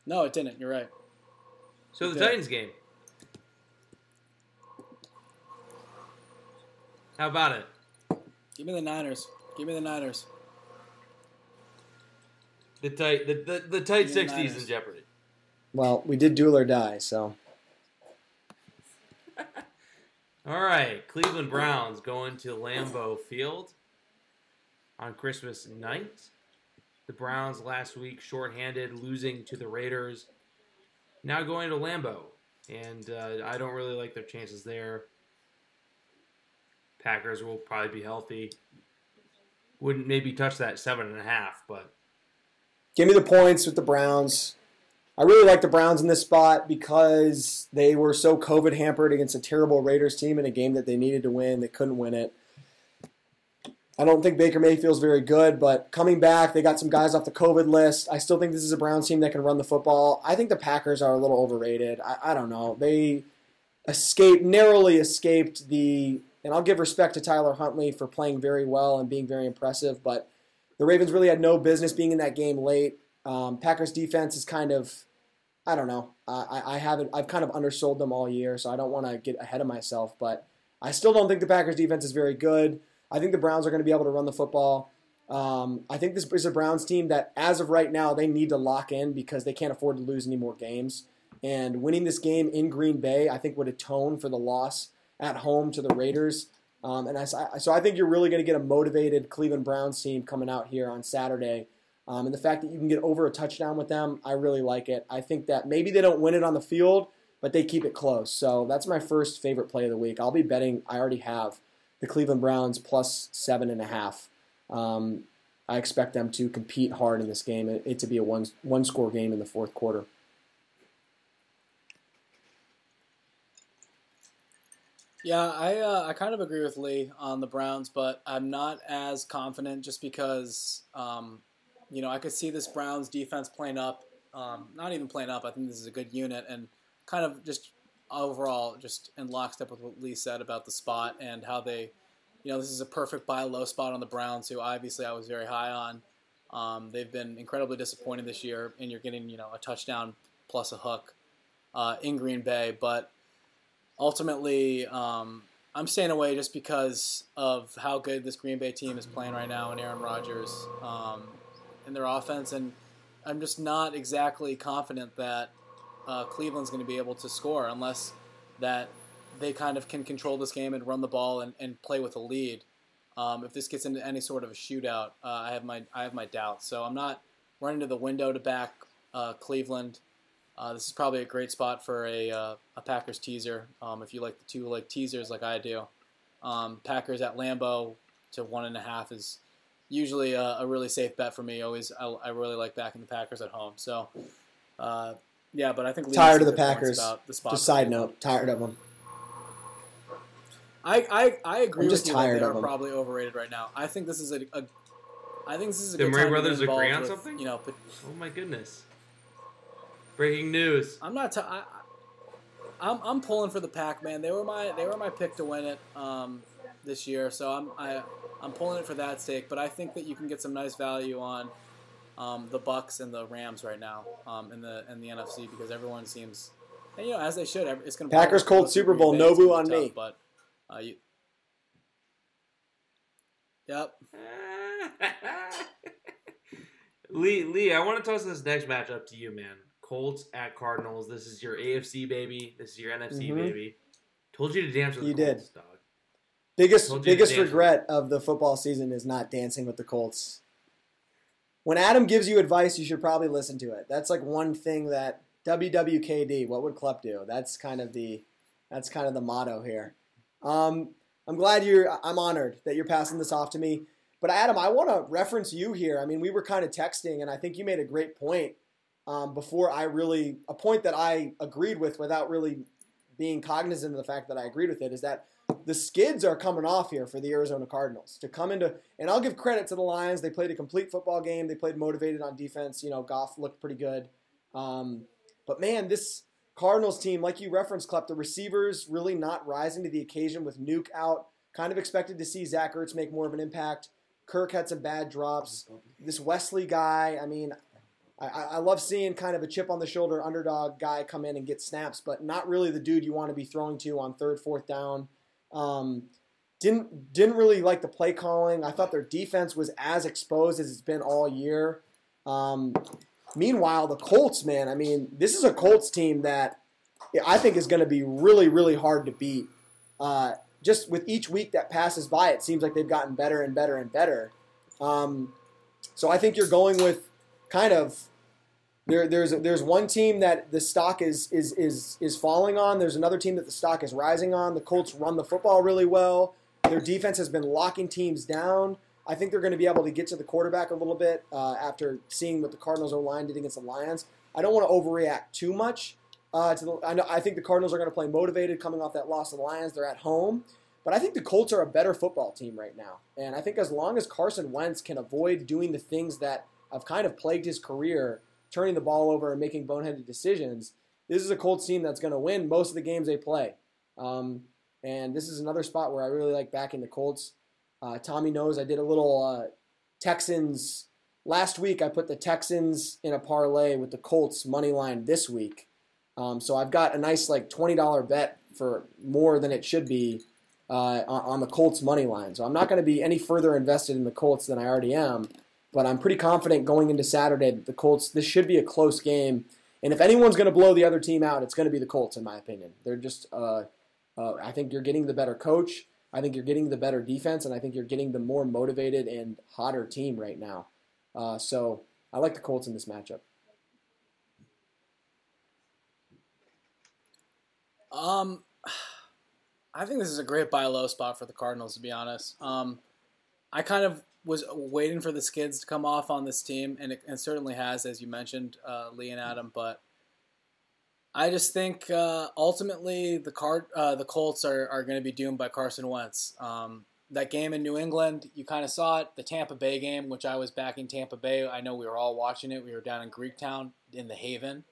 No, it didn't. You're right. So the Okay. Titans game. How about it? Give me the Niners. Give me the Niners. The tight the, the, the tight Yeah, sixties in jeopardy. Well, we did duel or die, so All right, Cleveland Browns going to Lambeau Field on Christmas night. The Browns last week shorthanded, losing to the Raiders. Now going to Lambeau, and uh, I don't really like their chances there. Packers will probably be healthy. Wouldn't maybe touch that seven and a half, but give me the points with the Browns. I really like the Browns in this spot because they were so COVID hampered against a terrible Raiders team in a game that they needed to win. They couldn't win it. I don't think Baker Mayfield's very good, but coming back, they got some guys off the COVID list. I still think this is a Browns team that can run the football. I think the Packers are a little overrated. I, I don't know. They escaped, narrowly escaped the, and I'll give respect to Tyler Huntley for playing very well and being very impressive, but the Ravens really had no business being in that game late. Um, Packers defense is kind of, I don't know. I, I haven't, I've kind of undersold them all year, so I don't want to get ahead of myself. But I still don't think the Packers defense is very good. I think the Browns are going to be able to run the football. Um, I think this is a Browns team that, as of right now, they need to lock in because they can't afford to lose any more games. And winning this game in Green Bay, I think, would atone for the loss at home to the Raiders. Um, and I, so I think you're really going to get a motivated Cleveland Browns team coming out here on Saturday. Um, and the fact that you can get over a touchdown with them, I really like it. I think that maybe they don't win it on the field, but they keep it close. So that's my first favorite play of the week. I'll be betting, I already have, the Cleveland Browns plus seven and a half. Um, I expect them to compete hard in this game, it, it to be a one, one score game in the fourth quarter. Yeah, I uh, I kind of agree with Lee on the Browns, but I'm not as confident just because um, you know I could see this Browns defense playing up, um, not even playing up. I think this is a good unit and kind of just overall just in lockstep with what Lee said about the spot and how they, you know, this is a perfect buy low spot on the Browns, who obviously I was very high on. Um, they've been incredibly disappointing this year, and you're getting you know a touchdown plus a hook uh, in Green Bay, but ultimately, um, I'm staying away just because of how good this Green Bay team is playing right now and Aaron Rodgers um, and their offense. And I'm just not exactly confident that uh, Cleveland's going to be able to score unless that they kind of can control this game and run the ball and, and play with a lead. Um, if this gets into any sort of a shootout, uh, I have my I have my doubts. So I'm not running to the window to back uh, Cleveland. Uh, this is probably a great spot for a, uh, a Packers teaser um, if you like the two like teasers like I do. Um, Packers at Lambeau to one and a half is usually a, a really safe bet for me. Always, I, I really like backing the Packers at home. So, uh, yeah, but I think Lee Tired of the some good points Packers. About the spot Just side note, tired of them. I, I, I agree I'm just with you tired that they of are them. probably overrated right now. I think this is a, a I think this is a The good Murray time brothers get agree on with, something? You know, but oh my goodness! Breaking news. I'm not. T- I, I'm I'm pulling for the pack, man. They were my they were my pick to win it um, this year, so I'm I I'm pulling it for that sake. But I think that you can get some nice value on um, the Bucs and the Rams right now um, in the in the NFC because everyone seems, and you know as they should. It's going to Packers cold Super Bowl, Nobu on me. But uh, you, yep. Lee, Lee, I want to toss this next matchup to you, man. Colts at Cardinals. This is your AFC baby. This is your NFC Mhm. baby. Told you to dance with You the did. Colts, dog. Biggest biggest regret of the football season is not dancing with the Colts. When Adam gives you advice, you should probably listen to it. That's like one thing that WWKD. What would Klepp do? That's kind of the that's kind of the motto here. Um, I'm glad you're. I'm honored that you're passing this off to me. But Adam, I want to reference you here. I mean, we were kind of texting, and I think you made a great point um, before I really a point that I agreed with without really being cognizant of the fact that I agreed with it is that the skids are coming off here for the Arizona Cardinals to come into, and I'll give credit to the Lions. They played a complete football game. They played motivated on defense. You know, Goff looked pretty good. Um, but man, this Cardinals team, like you referenced, Klepp, the receivers really not rising to the occasion with Nuk out. Kind of expected to see Zach Ertz make more of an impact. Kirk had some bad drops. This Wesley guy, I mean, I, I love seeing kind of a chip on the shoulder underdog guy come in and get snaps, but not really the dude you want to be throwing to on third, fourth down. Um, didn't didn't really like the play calling. I thought their defense was as exposed as it's been all year. Um, meanwhile, the Colts, man, I mean, this is a Colts team that I think is going to be really, really hard to beat. Uh, just with each week that passes by, it seems like they've gotten better and better and better. Um, so I think you're going with kind of there, there's there's one team that the stock is is is is falling on. There's another team that the stock is rising on. The Colts run the football really well. Their defense has been locking teams down. I think they're going to be able to get to the quarterback a little bit uh, after seeing what the Cardinals O line did against the Lions. I don't want to overreact too much. Uh, to the, I, know, I think the Cardinals are going to play motivated coming off that loss to the Lions. They're at home. But I think the Colts are a better football team right now. And I think as long as Carson Wentz can avoid doing the things that have kind of plagued his career, turning the ball over and making boneheaded decisions, this is a Colts team that's going to win most of the games they play. Um, and this is another spot where I really like backing the Colts. Uh, Tommy knows I did a little uh, Texans last week. I put the Texans in a parlay with the Colts money line this week. Um, so I've got a nice like twenty dollar bet for more than it should be uh, on the Colts money line. So I'm not going to be any further invested in the Colts than I already am. But I'm pretty confident going into Saturday that the Colts, this should be a close game. And if anyone's going to blow the other team out, it's going to be the Colts, in my opinion. They're just, uh, uh, I think you're getting the better coach. I think you're getting the better defense, and I think you're getting the more motivated and hotter team right now. Uh, so I like the Colts in this matchup. Um, I think this is a great buy low spot for the Cardinals, to be honest. Um, I kind of was waiting for the skids to come off on this team, and it, and certainly has, as you mentioned, uh, Lee and Adam. But I just think uh, ultimately the card uh, the Colts are, are going to be doomed by Carson Wentz. Um, that game in New England, you kind of saw it. The Tampa Bay game, which I was back in Tampa Bay. I know we were all watching it. We were down in Greektown in the Haven,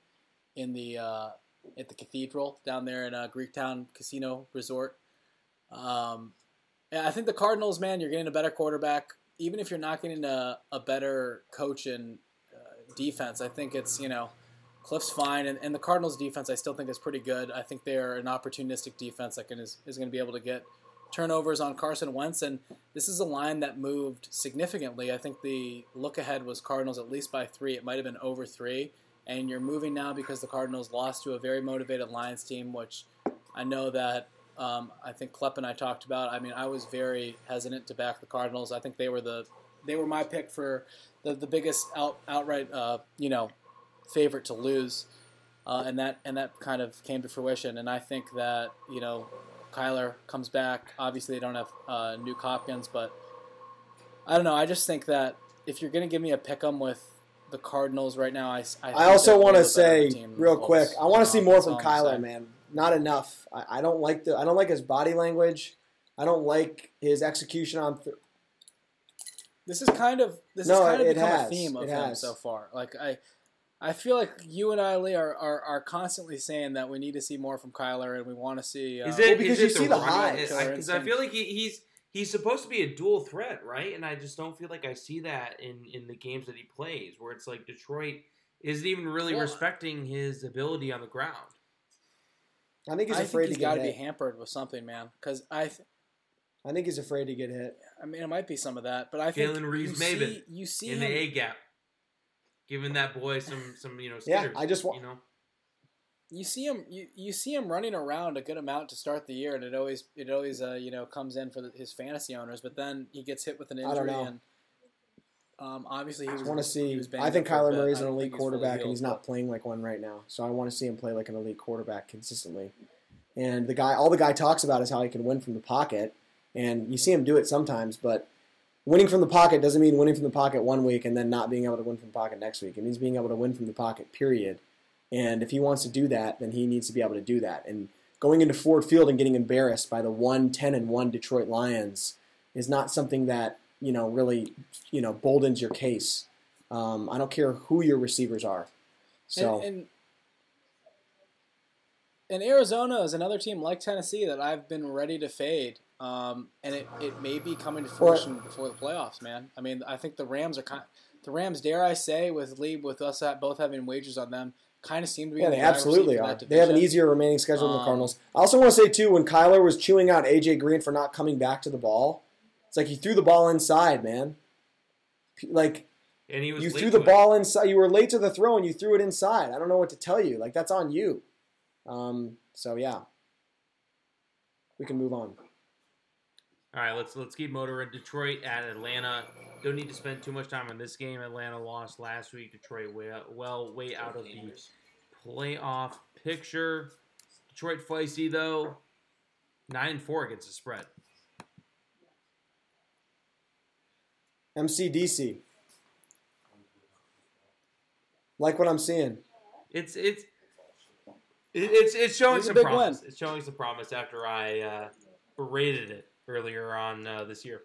in the uh, at the Cathedral down there in uh, Greektown Casino Resort. Um, I think the Cardinals, man, you're getting a better quarterback even if you're not getting a, a better coach and uh, defense, I think it's, you know, Kliff's fine. And, and the Cardinals' defense, I still think is pretty good. I think they're an opportunistic defense that can, is, is going to be able to get turnovers on Carson Wentz. And this is a line that moved significantly. I think the look ahead was Cardinals at least by three. It might have been over three. And you're moving now because the Cardinals lost to a very motivated Lions team, which I know that um, I think Klepp and I talked about. I mean, I was very hesitant to back the Cardinals. I think they were the they were my pick for the, the biggest out, outright uh, you know favorite to lose, uh, and that and that kind of came to fruition. And I think that you know Kyler comes back. Obviously, they don't have uh, Nuk Hopkins, but I don't know. I just think that if you're going to give me a pick 'em with the Cardinals right now, I I, I also want to say real quick, I want to see more from Kyler, man not enough. I, I, don't like the I don't like his body language. I don't like his execution on. Th- this is kind of this no, has kind of become has. a theme of it him has. so far. Like I, I feel like you and I, Lee, are, are, are constantly saying that we need to see more from Kyler and we want to see. Uh, is it well, because you see the highs? Because I, I, feel like he, he's he's supposed to be a dual threat, right? And I just don't feel like I see that in in the games that he plays, where it's like Detroit isn't even really well, respecting his ability on the ground. I think he's afraid think he's to get got to be hampered with something, man. Because I, th- I think he's afraid to get hit. I mean, it might be some of that, but I think Jalen Reeves Maybin see, you see in him, the A gap, giving that boy some some you know skitters, yeah. I just want you know. You see him, you, you see him running around a good amount to start the year, and it always it always uh, you know comes in for the, his fantasy owners. But then he gets hit with an injury, and um, obviously, he was. I want to see. I think Kyler Murray is an elite quarterback, and he's not playing like one right now. So I want to see him play like an elite quarterback consistently. And the guy, all the guy talks about is how he can win from the pocket, and you see him do it sometimes. But winning from the pocket doesn't mean winning from the pocket one week and then not being able to win from the pocket next week. It means being able to win from the pocket. Period. And if he wants to do that, then he needs to be able to do that. And going into Ford Field and getting embarrassed by the one ten and one Detroit Lions is not something that you know really you know boldens your case. Um, I don't care who your receivers are. So And, and and Arizona is another team like Tennessee that I've been ready to fade. Um, and it, it may be coming to fruition before the playoffs, man. I mean, I think the Rams are kind. Of, The Rams, dare I say, with Lee, with us at both having wagers on them, kind of seem to be. yeah, the they absolutely are. They have an easier remaining schedule than the Um, Cardinals. I also want to say too, when Kyler was chewing out AJ Green for not coming back to the ball, it's like you threw the ball inside, man. Like And he was you threw the it. ball inside. You were late to the throw and you threw it inside. I don't know what to tell you. Like that's on you. Um, so yeah, we can move on. All right, let's let's keep motoring. Detroit at Atlanta. Don't need to spend too much time on this game. Atlanta lost last week. Detroit way out, well way out of the playoff picture. Detroit feisty though. Nine and four against the spread. MCDC. Like what I'm seeing. It's it's it's it's showing It's some big promise. win. It's showing some promise after I uh, berated it earlier on uh, this year.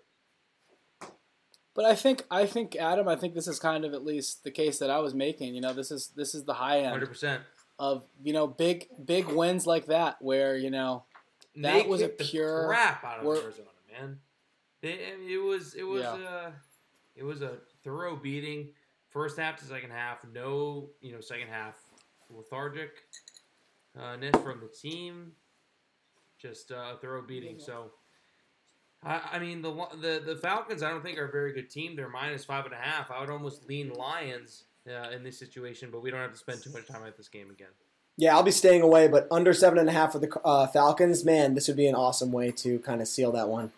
But I think I think Adam, I think this is kind of at least the case that I was making. You know, this is this is the high end Hundred percent. of you know big big wins like that where you know That was a pure- crap out of wor- Arizona, man. They, it was it was Yeah. uh, it was a thorough beating. First half to second half, no you know second half lethargic uh, from the team. Just uh, a thorough beating. So. I, I mean the the the Falcons. I don't think are a very good team. They're minus five and a half. I would almost lean Lions uh, in this situation, but we don't have to spend too much time at this game again. Yeah, I'll be staying away, but under seven and a half for the uh, Falcons. Man, this would be an awesome way to kind of seal that one.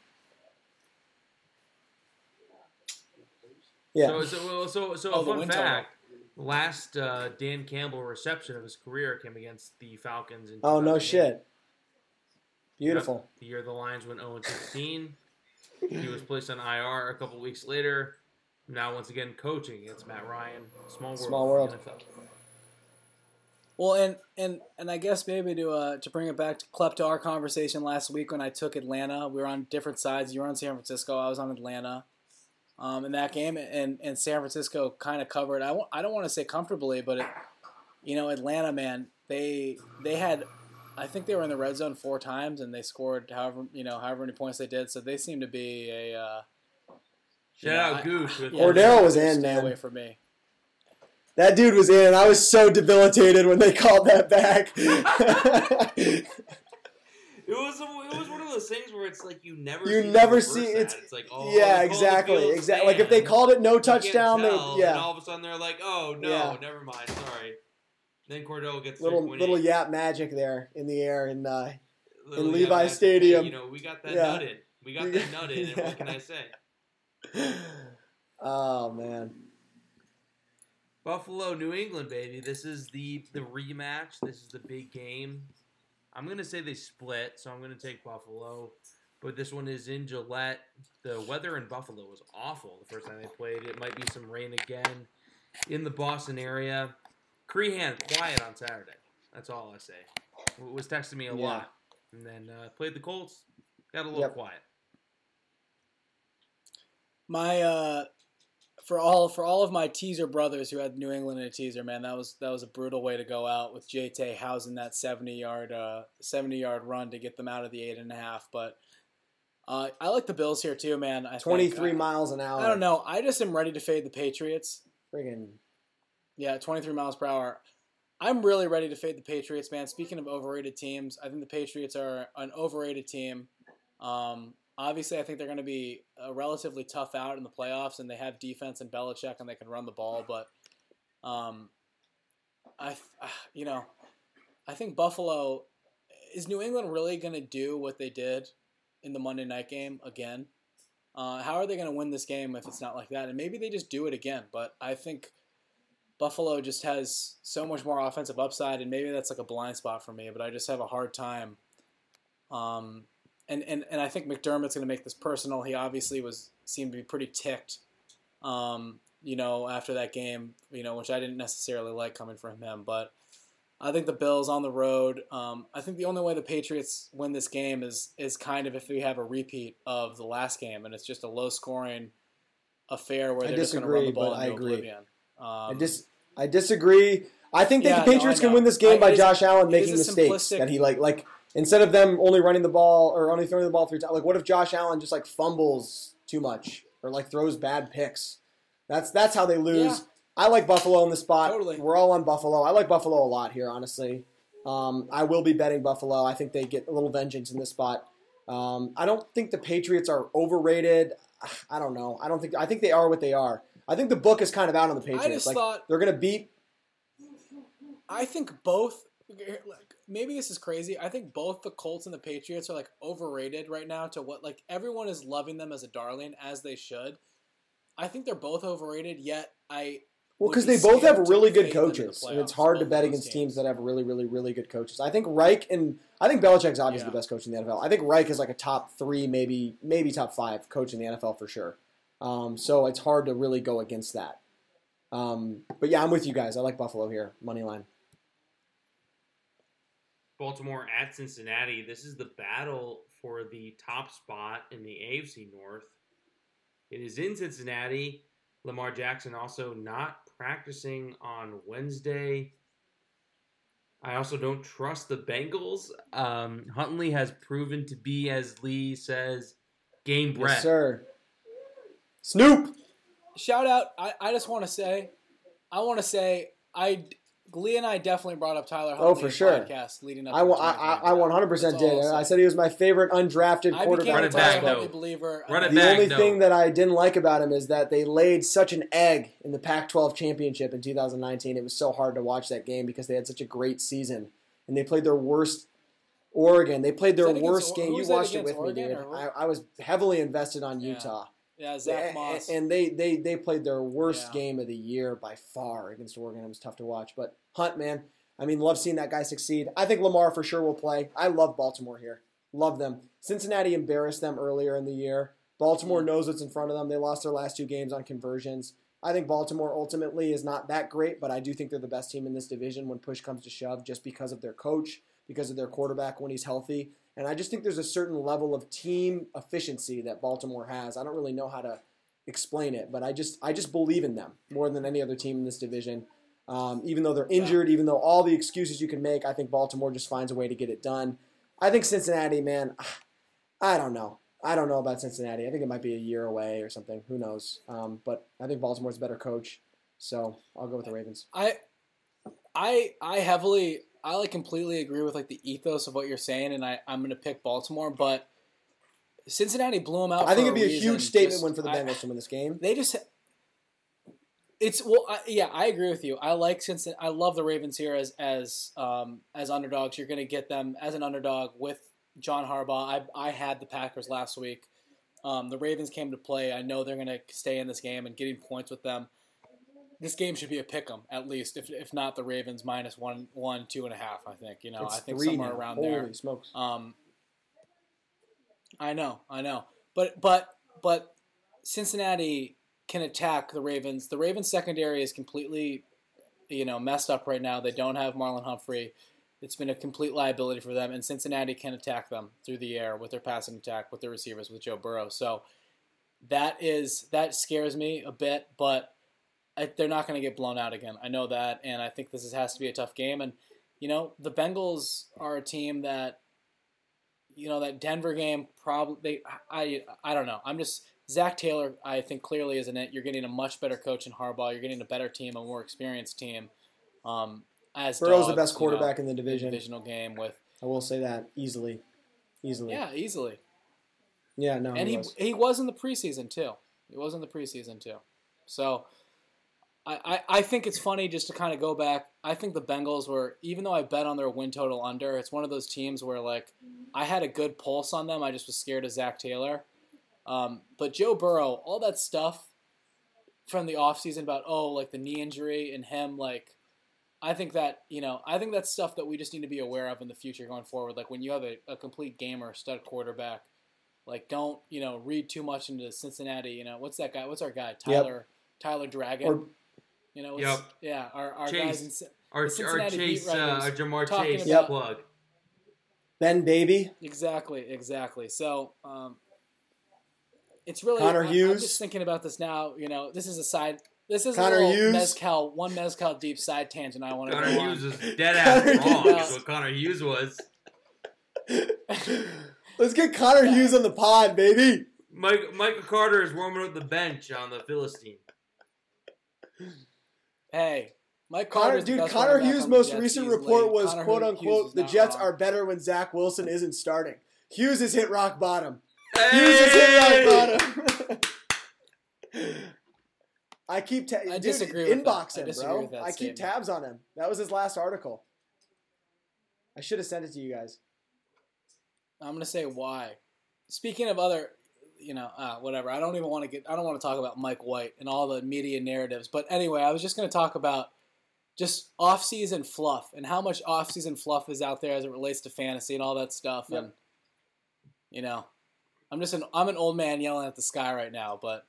Yeah. So so so, so Oh, a fun win total. fact: last uh, Dan Campbell reception of his career came against the Falcons. In oh no shit. Beautiful. The year the Lions went 0 16. he was placed on IR a couple weeks later. Now once again coaching against Matt Ryan. Small world. Small world. NFL. Well, and and and I guess maybe to uh, to bring it back to Klep to our conversation last week when I took Atlanta, we were on different sides. You were on San Francisco, I was on Atlanta. Um, in that game, and and San Francisco kind of covered. I w- I don't want to say comfortably, but it, you know, Atlanta, man, they they had, I think they were in the red zone four times, and they scored however you know however many points they did. So they seem to be a. Uh, Shout know, out I- Goose. With yeah, Cordarrelle was in, man. Away from me. That dude was in. I was so debilitated when they called that back. It was it was one of those things where it's like you never You see never see- it's- it's like oh yeah, they called the exactly, exactly. Like if they called it no touchdown, they, tell, And yeah, all of a sudden they're like, oh no, Yeah. never mind, sorry. Then Cordarrelle gets little little yap magic there in the air, and uh, in Levi magic. Hey, Stadium. you know, we got that Yeah. nut in. We got that got- nut in. And yeah. what can I say? oh man, Buffalo, New England, baby. This is the the rematch. This is the big game. I'm gonna say they split, so I'm gonna take Buffalo. But this one is in Gillette. The weather in Buffalo was awful the first time they played. It might be some rain again in the Boston area. Crehan quiet on Saturday. That's all I say. W- Was texting me a Yeah. lot, and then uh, played the Colts. Got a little Yep. quiet. My uh, for all for all of my teaser brothers who had New England in a teaser, man, that was that was a brutal way to go out with JT housing that seventy yard uh, seventy yard run to get them out of the eight and a half. But uh, I like the Bills here too, man. I twenty three miles an hour. I don't know. I just am ready to fade the Patriots. Friggin' Yeah, 23 miles per hour. I'm really ready to fade the Patriots, man. Speaking of overrated teams, I think the Patriots are an overrated team. Um, obviously, I think they're going to be a relatively tough out in the playoffs, and they have defense and Belichick, and they can run the ball. But um, I, you know, I think Buffalo is New England really going to do what they did in the Monday night game again. Uh, how are they going to win this game if it's not like that? And maybe they just do it again. But I think Buffalo just has so much more offensive upside, and maybe that's like a blind spot for me. But I just have a hard time. Um, and and and I think McDermott's going to make this personal. He obviously was seemed to be pretty ticked. Um, you know, after that game, you know, which I didn't necessarily like coming from him, but I think the Bills on the road. Um, I think the only way the Patriots win this game is is kind of if we have a repeat of the last game, and it's just a low scoring affair where I they're just going to run disagree, the ball into oblivion. Um, I dis I disagree. I think that Yeah, the Patriots I can win this game I- by Josh Allen making mistakes that he like like instead of them only running the ball or only throwing the ball three times. Like what if Josh Allen just like fumbles too much or like throws bad picks? That's that's how they lose. Yeah. I like Buffalo in the spot. Totally. We're all on Buffalo. I like Buffalo a lot here, honestly. Um, I will be betting Buffalo. I think they get a little vengeance in this spot. Um, I don't think the Patriots are overrated. I don't know. I don't think. I think they are what they are. I think the book is kind of out on the Patriots. just like thought- they're going to beat I think both. Like, maybe this is crazy. I think both the Colts and the Patriots are like overrated right now to what like everyone is loving them as a darling as they should. I think they're both overrated. Yet I Well, because they both have really good coaches, and it's hard to bet against teams that have really, really, really good coaches. I think Reich and I think Belichick's obviously Yeah. the best coach in the NFL. I think Reich is like a top three, maybe maybe top five coach in the NFL for sure. Um, so it's hard to really go against that. Um, but yeah, I'm with you guys. I like Buffalo here, money line. Baltimore at Cincinnati. This is the battle for the top spot in the AFC North. It is in Cincinnati. Lamar Jackson also not practicing on Wednesday. I also don't trust the Bengals. Um, Huntley has proven to be, as Lee says, game bred. Yes, sir. Snoop. shout out. I, I just want to say, I want to say I. Lee and I definitely brought up Tyler. Oh, for sure. Podcast leading up. I, to the I, I, I 100% That's did. all I'll I say. said he was my favorite undrafted I became quarterback. Run it back, Tyler though. Believer. Run it The think- back. only no. thing that I didn't like about him is that they laid such an egg in the Pac-12 championship in 2019. It was so hard to watch that game because they had such a great season, and they played their worst. Oregon, they played their Was that against worst game. You watched it against, with me, dude. I. I was heavily invested on Yeah. Utah, Yeah, Zack and, Moss. and they, they they played their worst Yeah. game of the year by far against Oregon. It was tough to watch, but Hunt, man, I mean, love seeing that guy succeed. I think Lamar for sure will play. I love Baltimore here. Love them. Cincinnati embarrassed them earlier in the year. Baltimore Mm. knows what's in front of them. They lost their last two games on conversions. I think Baltimore ultimately is not that great, but I do think they're the best team in this division when push comes to shove, just because of their coach, because of their quarterback when he's healthy. And I just think there's a certain level of team efficiency that Baltimore has. I don't really know how to explain it, but I just I just believe in them more than any other team in this division. Um, even though they're Yeah. injured, even though all the excuses you can make, I think Baltimore just finds a way to get it done. I think Cincinnati, man, I don't know. I don't know about Cincinnati. I think it might be a year away or something. Who knows? Um, but I think Baltimore's a better coach, so I'll go with the Ravens. I, I, I heavily, I like completely agree with like the ethos of what you're saying, and I, I'm going to pick Baltimore, but Cincinnati blew them out. I think it'd be a reason. huge statement Just- win for the I- Bengals to win this game. They just, it's well, I, yeah, I agree with you. I like Cincinnati. I love the Ravens here as as um, as underdogs. You're going to get them as an underdog with John Harbaugh. I I had the Packers last week. Um, the Ravens came to play. I know they're going to stay in this game and getting points with them. This game should be a pick 'em at least, if, if not the Ravens minus one, one, two and a half. I think you know. it's I think somewhere now. around Holy there. smokes! Um, I know, I know, but but but Cincinnati can attack the Ravens. The Ravens secondary is completely, you know, messed up right now. They don't have Marlon Humphrey. It's been a complete liability for them, and Cincinnati can attack them through the air with their passing attack, with their receivers, with Joe Burrow. So that is that scares me a bit, but I, they're not going to get blown out again. I know that, and I think this is, has to be a tough game. And you know, the Bengals are a team that you know that Denver game probably they I I don't know. I'm just Zac Taylor. I think clearly isn't it. You're getting a much better coach in Harbaugh. You're getting a better team, a more experienced team. Um, as Burrow's the dogs, best you know, quarterback in the division. divisional game with I will say that easily, easily. yeah easily. yeah. No, and he was. he was in the preseason too. He was in the preseason too. So I, I, I think it's funny just to kind of go back. I think the Bengals were even though I bet on their win total under, it's one of those teams where like I had a good pulse on them. I just was scared of Zac Taylor. Um, but Joe Burrow, all that stuff from the offseason about oh like the knee injury and him like I think that you know I think that's stuff that we just need to be aware of in the future going forward. Like when you have a, a complete gamer, stud quarterback, like don't you know read too much into Cincinnati. You know what's that guy? What's our guy? Tyler Tyler Dragon. Or- you know, what's, Yep. yeah, our, our Chase. guys in Ci- Our, our Chase, beat uh, our Ja'Marr Chase about- plug. Ben Baby. Exactly, exactly. So, um, it's really. Connor I- I'm just thinking about this now. You know, this is a side. This is Connor a little Hughes. mezcal, one mezcal deep side tangent. I want to Connor go on. Hughes was dead ass Connor wrong. Hughes. Is what Connor Hughes was. Let's get Connor Hughes on the pod, baby. Mike, Michael Carter is warming up the bench on the Philistine. Hey, Mike Connor, dude, Connor Hughes' most Jets recent easily. report was Connor quote Hughes unquote the Jets wrong. are better when Zach Wilson isn't starting. Hughes has hit rock bottom. Hughes has hit rock bottom. I keep ta- I dude, disagree with inbox. I him, disagree bro. with that I keep statement. tabs on him. That was his last article. I should have sent it to you guys. I'm gonna say why. Speaking of other, you know, uh, whatever. I don't even want to get. I don't want to talk about Mike White and all the media narratives. But anyway, I was just gonna talk about just off-season fluff and how much off-season fluff is out there as it relates to fantasy and all that stuff. Yep. And you know, I'm just an I'm an old man yelling at the sky right now, but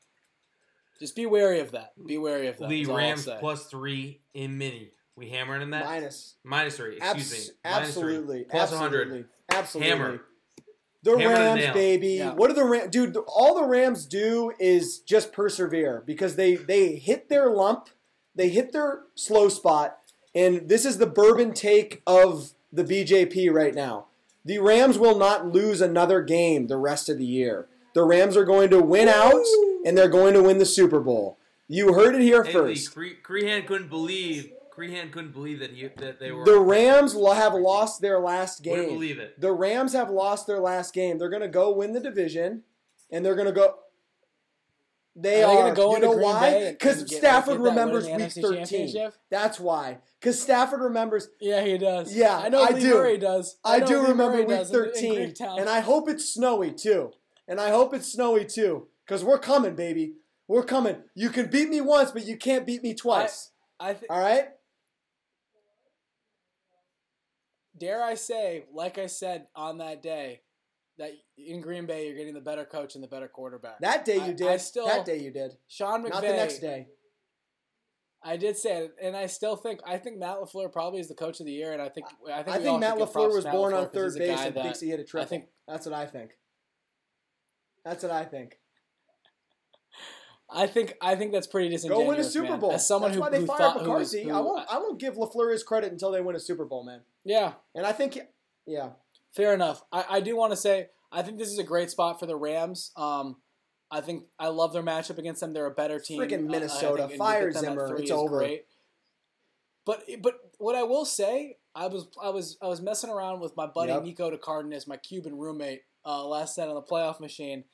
just be wary of that. Be wary of that. Lee is all I'll Rams plus three in mini. We hammering in that? Minus. Minus three. Excuse Abs- me. Minus absolutely. Three. Absolutely. 100. Absolutely. Hammer. The Hammer Rams, nail. baby. Yeah. What are the Rams, dude? All the Rams do is just persevere because they they hit their lump, they hit their slow spot, and this is the bourbon take of the BJP right now. The Rams will not lose another game the rest of the year. The Rams are going to win out, and they're going to win the Super Bowl. You heard it here Hey, first. Cre- Crehan couldn't believe. Crehan couldn't believe that he that they were. The Rams have lost their last Wouldn't game. believe it. The Rams have lost their last game. They're going to go win the division, and they're going to go. They Are they are. gonna go you know why? Because Stafford get that win in remembers Week 13. That's why. Because Stafford remembers. Yeah, he does. Yeah, I know. I Lee do. Murray does. I, know do Lee remember Murray Week does in- in 13, and I hope it's snowy too. And I hope it's snowy too, because we're coming, baby. We're coming. You can beat me once, but you can't beat me twice. I th- All right. dare I say, like I said on that day, that in Green Bay you're getting the better coach and the better quarterback. That day I- you did. I still- that day you did. Sean McVay. Not the next day. I did say it, and I still think I think Matt LaFleur probably is the coach of the year, and I think I think, I think Matt LaFleur was Matt born LaFleur on third base and that- thinks he hit a triple. think- That's what I think. That's what I think. I think I think that's pretty disingenuous. Go win a Super man. Bowl. As someone That's who, why they who fired thought, who was- McCarthy. who- I won't. I won't give LaFleur his credit until they win a Super Bowl, man. Yeah, And I think, yeah, Fair enough. I, I do want to say I think this is a great spot for the Rams. Um, I think I love their matchup against them. They're a better team. Freaking Uh, Minnesota. to Fire get them at Zimmer. It's over. Great. But but what I will say, I was I was I was messing around with my buddy Yep. Nico DeCardenas, my Cuban roommate, uh, last night on the playoff machine.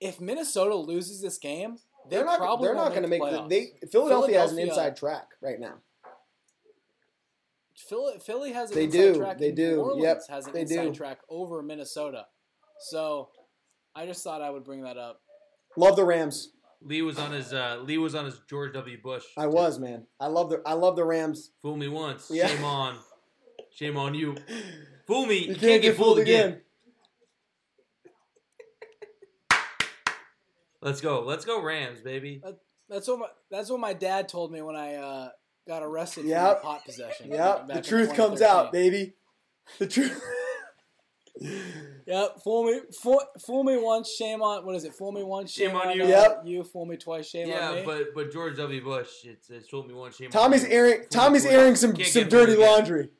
If Minnesota loses this game, they they're not. probably They're not going to make the The, they Philadelphia, has an inside track right now. Philly, Philly has an They inside do. track. They and do. New Orleans Yep. has an They inside do. track over Minnesota. So I just thought I would bring that up. Love the Rams. Lee was on his uh, Lee was on his George W. Bush. I was man. I love the. I love the Rams. Fool me once, Yeah. shame on, shame on you. Fool me, You you, can't, get fooled again. Let's go, let's go Rams, baby. That's what my that's what my dad told me when I uh, got arrested Yep. for pot possession. Yep. The truth comes out, baby. The truth. Yep. Fool me, fool, fool me once, shame on. What is it? Fool me once, shame, Shame on on you. Yep. You fool me twice, shame on me. yeah, but but George W. Bush, it's it's fool me once, shame Tommy's on you. airing. Tommy's airing some Can't some dirty laundry.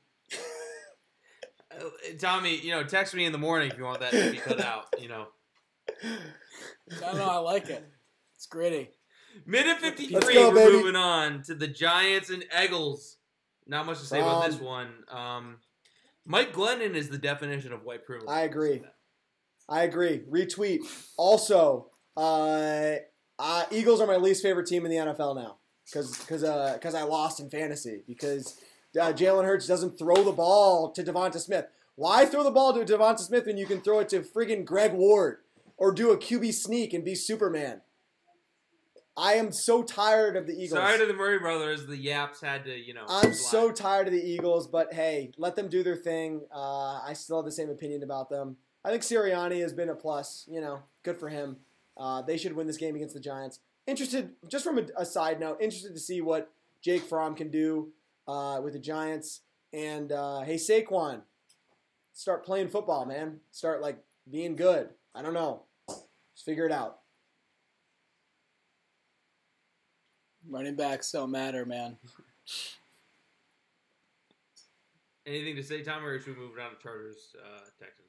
Uh, Tommy, you know, text me in the morning if you want that to be cut out. You know, I don't know. I like it. It's gritty. Minute 53, go, We're baby. moving on to the Giants and Eagles. Not much to say about Um, this one. Um, Mike Glennon is the definition of white privilege. I agree. I agree. Retweet. Also, uh, uh, Eagles are my least favorite team in the NFL now because because because I lost in fantasy because uh, Jalen Hurts doesn't throw the ball to Devonta Smith. Why throw the ball to Devonta Smith when you can throw it to friggin' Greg Ward or do a QB sneak and be Superman? I am so tired of the Eagles. Sorry to the Murray brothers. The Yaps had to, you know. I'm slide. so tired of the Eagles, but hey, let them do their thing. Uh, I still have the same opinion about them. I think Sirianni has been a plus. You know, good for him. Uh, they should win this game against the Giants. Interested, just from a, a side note, interested to see what Jake Fromm can do. uh, with the Giants. And uh, hey, Saquon, start playing football, man. Start like being good. I don't know. Just figure it out. Running backs don't matter, man. Anything to say, Tom, or should we move on to Chargers uh, Texans?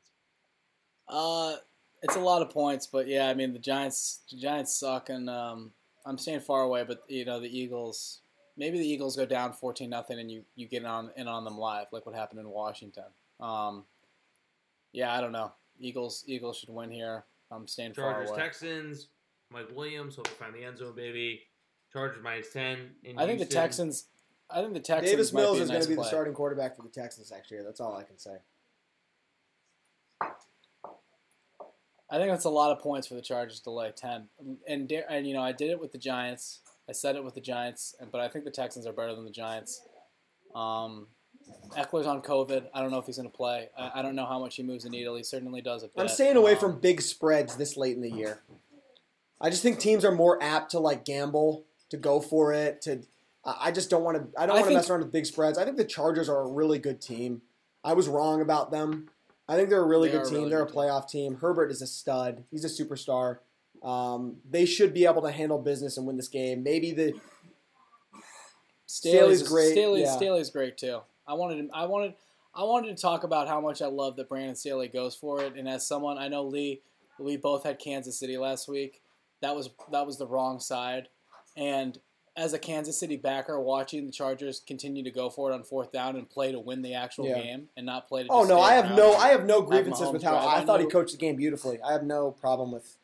Uh, it's a lot of points, but yeah, I mean the Giants. The Giants suck, and um, I'm staying far away. But you know the Eagles. Maybe the Eagles go down fourteen nothing, and you you get on in on them live, like what happened in Washington. Um, yeah, I don't know. Eagles Eagles should win here. I'm staying Chargers far away. Texans. Mike Williams hope to find the end zone, baby. Chargers minus ten. In I think the Texans. I think the Texans. Davis might Mills be a is nice going to be play. the starting quarterback for the Texans next year. That's all I can say. I think that's a lot of points for the Chargers to lay ten. And and you know I did it with the Giants. I said it with the Giants, but I think the Texans are better than the Giants. Um, Ekeler's on COVID. I don't know if he's going to play. I, I don't know how much he moves the needle. He certainly does a bit. I'm staying away Um, from big spreads this late in the year. I just think teams are more apt to like gamble, to go for it. To I just don't want to. I don't want to mess around with big spreads. I think the Chargers are a really good team. I was wrong about them. I think they're a really They good team. really they're a good team. playoff team. Herbert is a stud. He's a superstar. Um, they should be able to handle business and win this game. Maybe the Staley's, Staley's great, Staley's, yeah. Staley's great too. I wanted. I wanted. I wanted to talk about how much I love that Brandon Staley goes for it. And as someone, I know Lee, we both had Kansas City last week. That was that was the wrong side. And as a Kansas City backer, watching the Chargers continue to go for it on fourth down and play to win the actual Yeah. game and not play to. Oh no, stay I have no, I have no grievances Mahomes with how drive I thought he coached the game beautifully. I have no problem with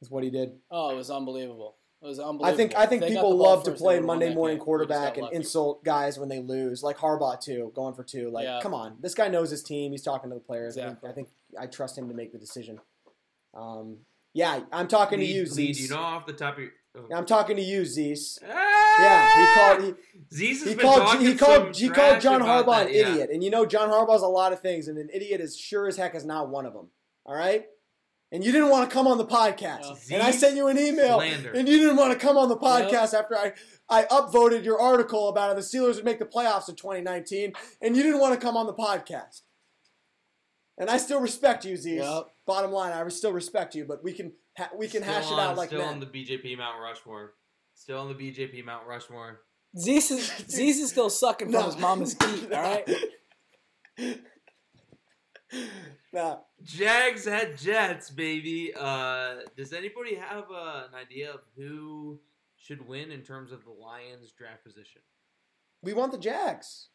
with what he did. Oh, it was unbelievable. It was unbelievable. I think I think they people love to play they would've won Monday morning game. Quarterback and insult guys when they lose, like Harbaugh too, going for two. Like, Yeah. come on, this guy knows his team. He's talking to the players. Exactly. I, think, I think I trust him to make the decision. Um, yeah, I'm talking Lee, to you, Lee, do you know off the top of your. Oh. I'm talking to you, Zeus. Ah! Yeah, he called he, has he been called talking he called he called John Harbaugh that, an yeah. idiot, and you know John Harbaugh's a lot of things, and an idiot is sure as heck is not one of them. All right. And you didn't want to come on the podcast, and I sent you an email, slander. and you didn't want to come on the podcast after I I upvoted your article about how the Steelers would make the playoffs in 2019, and you didn't want to come on the podcast. And I still respect you, Zeus. Yep. Bottom line, I still respect you, but we can ha- we can Still hash it out like that. Still that. on the BJP Mount Rushmore. Still on the BJP Mount Rushmore. Zeus is Zeus is still sucking from No. his mama's teeth. All right. Nah. Jags had Jets, baby. Uh, does anybody have uh, an idea of who should win in terms of the Lions draft position? We want the Jags.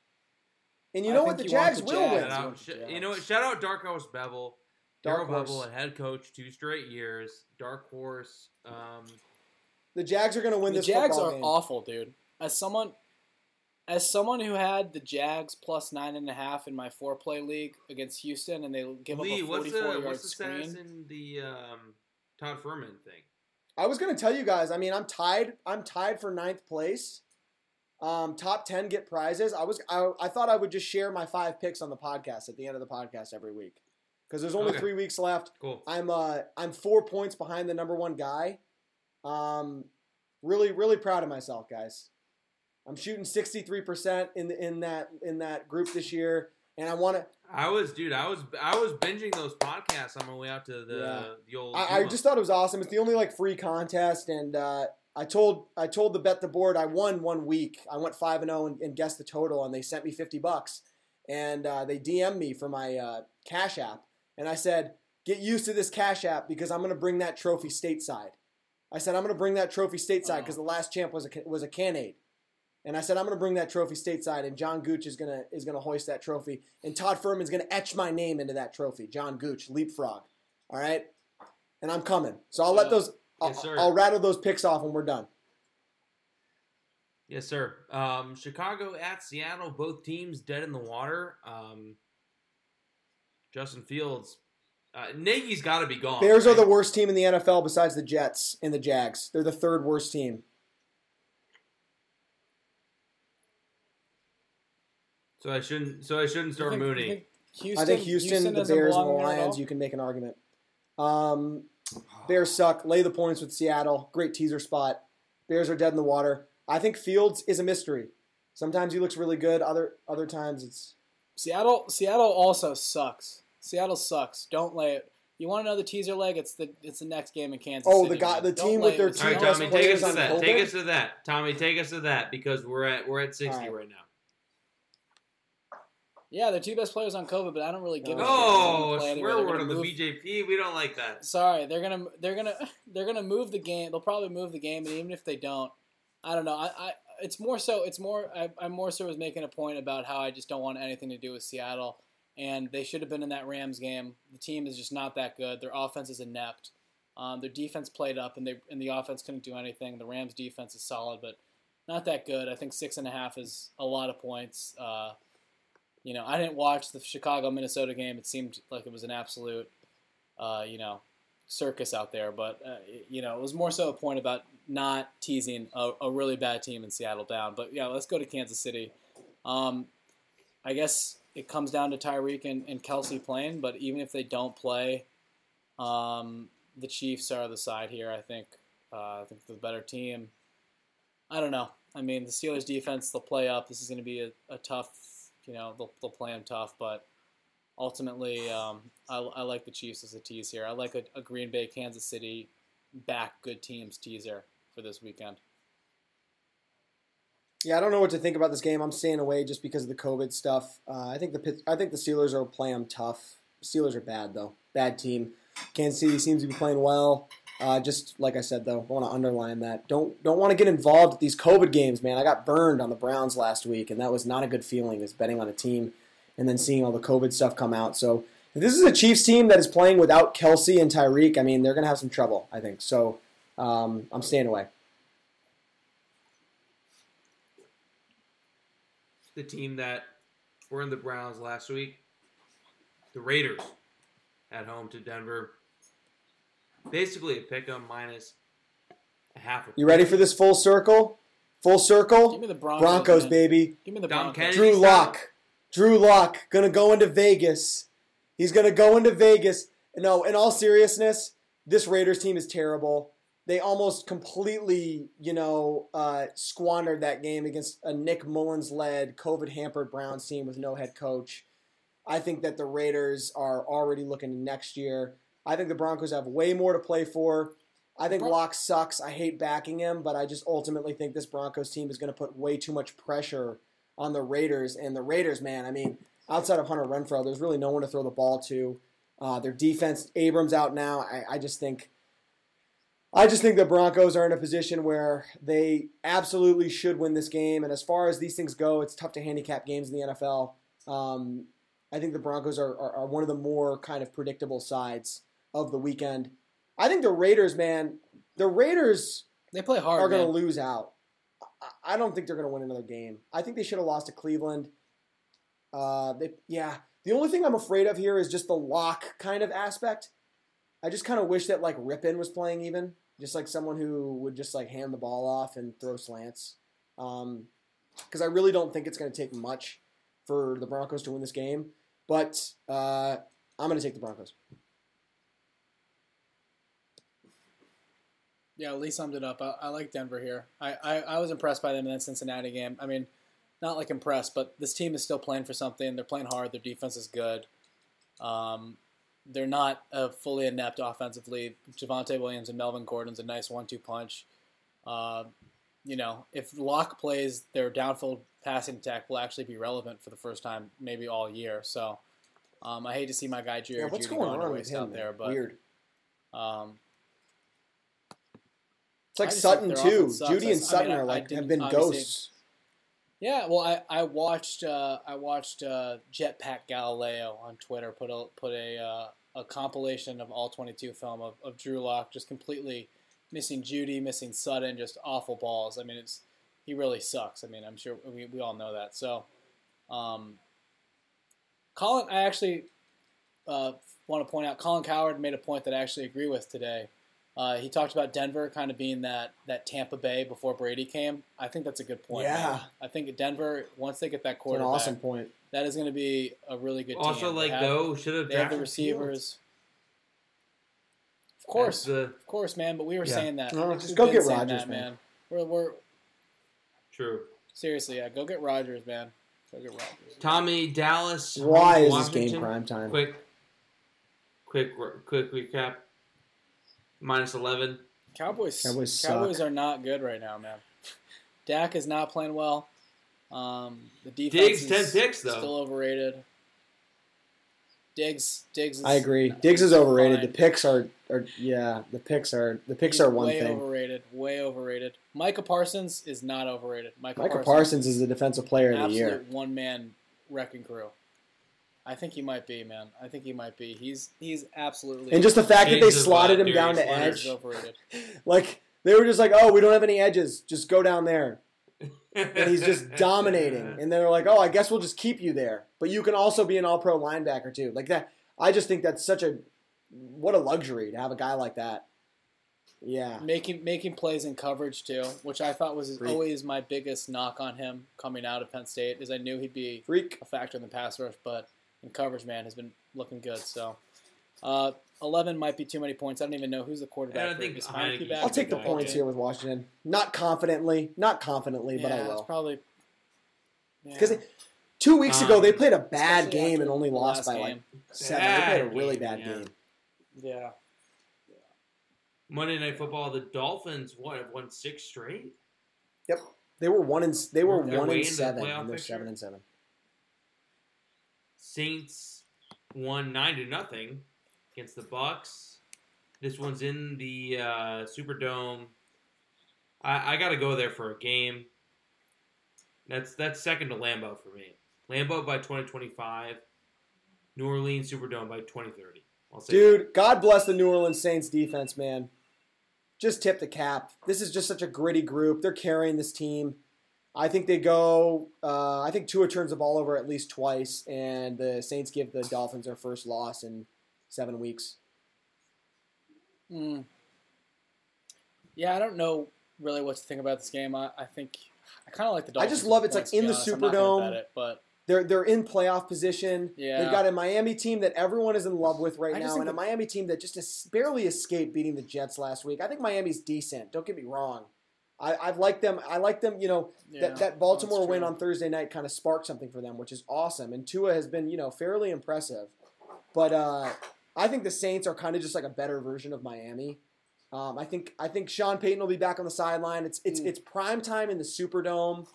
And you I know what? The you want Jags will win. Out, sh- the you know what? Shout out Dark Horse Bevell. Dark Darrell Bevell, Horse. a head coach, two straight years. Dark Horse. Um, The Jags are going to win this. the Jags are game. awful, dude. As someone, as someone who had the Jags plus nine and a half in my four play league against Houston, and they give Lee, up a what's forty-four the yard what's the status screen. in the um, Todd Fuhrman thing? I was going to tell you guys. I mean, I'm tied. I'm tied for ninth place. Um, top ten get prizes. I was. I, I thought I would just share my five picks on the podcast at the end of the podcast every week because there's only Okay. three weeks left. Cool. I'm uh I'm four points behind the number one guy. Um, really really proud of myself, guys. I'm shooting 63 percent in the, in that in that group this year, and I want to. I was, dude. I was, I was binging those podcasts on my way out to the Yeah. the old. I, I just thought it was awesome. It's the only like free contest, and uh, I told I told the bet the board I won one week. I went five and zero and and guessed the total, and they sent me fifty bucks, and uh, they DM'd me for my uh, Cash App, and I said, "Get used to this Cash App because I'm going to bring that trophy stateside." I said, "I'm going to bring that trophy stateside because the last champ was a was a Canade." And I said, I'm going to bring that trophy stateside, and John Gooch is going to is going to hoist that trophy, and Todd Fuhrman's going to etch my name into that trophy. John Gooch, leapfrog. All right, and I'm coming. So I'll let those. I'll, Yes. I'll rattle those picks off when we're done. Yes, sir. Um, Chicago at Seattle, both teams dead in the water. Um, Justin Fields, uh, Nagy's got to be gone. Bears are the worst team in the NFL besides the Jets and the Jags. They're the third worst team. So I shouldn't. So I shouldn't start You think- you mooning. think Houston, I think Houston, the Bears, and the belong there Lions. You can make an argument. Um, Bears suck. Lay the points with Seattle. Great teaser spot. Bears are dead in the water. I think Fields is a mystery. Sometimes he looks really good. Other other times it's Seattle Seattle also sucks. Seattle sucks. Don't lay it. You want to know the teaser leg? It's the it's the next game in Kansas. Oh, City, the guy- the team lay with it their All two right, best Tommy, take us to on that. COVID? Take us to that. Tommy, take us to that because we're at we're at sixty All right. right now. Yeah, they're two best players on COVID, but I don't really give a shit. Oh, They're gonna play swear word gonna on the BJP. We don't like that. Sorry, they're gonna they're gonna they're gonna move the game. They'll probably move the game, and even if they don't, I don't know. I, I it's more so it's more I, I more so was making a point about how I just don't want anything to do with Seattle, and they should have been in that Rams game. The team is just not that good. Their offense is inept. Um, their defense played up, and they and the offense couldn't do anything. The Rams defense is solid, but not that good. I think six and a half is a lot of points. Uh, you know, I didn't watch the Chicago Minnesota game. It seemed like it was an absolute, uh, you know, circus out there. But uh, you know, it was more so a point about not teasing a, a really bad team in Seattle down. But yeah, let's go to Kansas City. Um, I guess it comes down to Tyreek and, and Kelsey playing. But even if they don't play, um, the Chiefs are the side here. I think. Uh, I think the better team. I don't know. I mean, the Steelers' defense, they'll play up. This is going to be a, a tough, you know, they'll, they'll play them tough. But ultimately, um, I, I like the Chiefs as a tease here. I like a, a Green Bay, Kansas City, back good teams teaser for this weekend. Yeah, I don't know what to think about this game. I'm staying away just because of the COVID stuff. Uh, I think the I think the Steelers are playing them tough. Steelers are bad though, bad team. Kansas City seems to be playing well. Uh, just like I said though, I want to underline that. Don't don't want to get involved with these COVID games, man. I got burned on the Browns last week, and that was not a good feeling. Is betting on a team and then seeing all the COVID stuff come out. So if this is a Chiefs team that is playing without Kelsey and Tyreek, I mean they're gonna have some trouble. I think so. Um, I'm staying away. The team that were in the Browns last week, the Raiders, at home to Denver. Basically, a pick 'em minus a half. A You ready for this full circle? Full circle. Give me the Broncos. Broncos, baby. Give me the Dom Broncos. Kennedy. Drew style? Lock. Drew Lock gonna go into Vegas. He's gonna go into Vegas. No, in all seriousness, this Raiders team is terrible. They almost completely, you know, uh, squandered that game against a Nick Mullens-led, COVID-hampered Browns team with no head coach. I think that the Raiders are already looking next year. I think the Broncos have way more to play for. I think Bron- Lock sucks. I hate backing him, but I just ultimately think this Broncos team is going to put way too much pressure on the Raiders. And the Raiders, man, I mean, outside of Hunter Renfrow, there's really no one to throw the ball to. Uh, their defense, Abrams out now. I, I just think, I just think the Broncos are in a position where they absolutely should win this game. And as far as these things go, it's tough to handicap games in the NFL. Um, I think the Broncos are, are, are one of the more kind of predictable sides of the weekend. I think the Raiders, man, the Raiders They play hard. are going to lose out. I- I don't think they're going to win another game. I think they should have lost to Cleveland. Uh, they, yeah. The only thing I'm afraid of here is just the lock kind of aspect. I just kind of wish that like Rypien was playing even, just like someone who would just like hand the ball off and throw slants. Because I really don't think it's going to take much for the Broncos to win this game. But uh, I'm going to take the Broncos. Yeah, Lee summed it up. I, I like Denver here. I, I, I was impressed by them in that Cincinnati game. I mean, not like impressed, but this team is still playing for something. They're playing hard. Their defense is good. Um, they're not uh, fully inept offensively. Javonte Williams and Melvin Gordon's a nice one-two punch. Uh, you know, if Lock plays, their downfield passing attack will actually be relevant for the first time, maybe all year. So, um, I hate to see my guy Jerry Yeah, what's Jeudy going on with him? out there, but Weird. um, It's like Sutton too. Jeudy and I mean, Sutton I- are like have been ghosts. Yeah, well, I, I watched uh, I watched uh, Jetpack Galileo on Twitter put a put a uh, a compilation of all 22 film of, of Drew Lock just completely missing Jeudy, missing Sutton, just awful balls. I mean, it's he really sucks. I mean, I'm sure we, we all know that. So, um, Colin, I actually uh, want to point out Colin Cowherd made a point that I actually agree with today. Uh, he talked about Denver kind of being that, that Tampa Bay before Brady came. I think that's a good point. man. Yeah. I think Denver once they get that It's an quarterback, awesome point. that is going to be a really good team. Also, They like have- though, should have they have the drafted receivers. Of course, the of course, man. But we were Yeah. saying that. No, just go get saying Rodgers, that, man. We're we're true. Seriously, yeah, go get Rodgers, man. Go get Rodgers. Tommy Dallas. Why is to this game prime time? Quick, quick, quick recap. Minus eleven. Cowboys. Cowboys Cowboys suck. are not good right now, man. Dak is not playing well. Um, the defense Diggs, is 10 picks, though. still overrated. Diggs, Diggs. Is I agree. not- Diggs is overrated. fine. The picks are, are yeah. The picks are the picks He's are one way thing. overrated. Way overrated. Micah Parsons is not overrated. Micah, Micah Parsons is the defensive player of the year. one man wrecking crew. I think he might be, man. I think he might be. He's he's absolutely. And just the fact that they slotted him down to edge, like they were just like, oh, we don't have any edges, just go down there, and he's just dominating. And they're like, oh, I guess we'll just keep you there, but you can also be an All-Pro linebacker too. Like that, I just think that's such a what a luxury to have a guy like that. Yeah, making making plays in coverage too, which I thought was Freak. always my biggest knock on him coming out of Penn State, is I knew he'd be freak. a factor in the pass rush, but in coverage, man, has been looking good. So, uh, eleven might be too many points. I don't even know who's the quarterback. I think Heinicke Heinicke back. I'll take the Okay. points here with Washington. Not confidently, not confidently, but I Yeah, it's will. probably yeah. Because two weeks ago Um, they played a bad game and only lost last by like game. seven. They played a Bad really game, bad yeah. game. yeah. Monday Night Football. The Dolphins what have won six straight. Yep, they were one and they were They're one way and into the seven, and they're picture? seven and seven. Saints won nine to nothing against the Bucs. This one's in the uh, Superdome. I, I got to go there for a game. That's that's second to Lambeau for me. Lambeau by 2025. New Orleans Superdome by 2030. I'll say Dude, God bless the New Orleans Saints defense, man. Just tip the cap. This is just such a gritty group. They're carrying this team. I think they go. Uh, I think Tua turns the ball over at least twice, and the Saints give the Dolphins their first loss in seven weeks. Mm. Yeah, I don't know really what to think about this game. I, I think I kind of like the Dolphins. I just love it's like points, in the honest. I'm not Superdome. it, but They're they're in playoff position. Yeah. They've got a Miami team that everyone is in love with right I now, and a Miami team that just barely escaped beating the Jets last week. I think Miami's decent. Don't get me wrong. I, I've liked them. I like them. You know yeah, that that Baltimore win on Thursday night kind of sparked something for them, which is awesome. And Tua has been you know fairly impressive, but uh, I think the Saints are kind of just like a better version of Miami. Um, I think I think Sean Payton will be back on the sideline. It's it's Mm. it's prime time in the Superdome.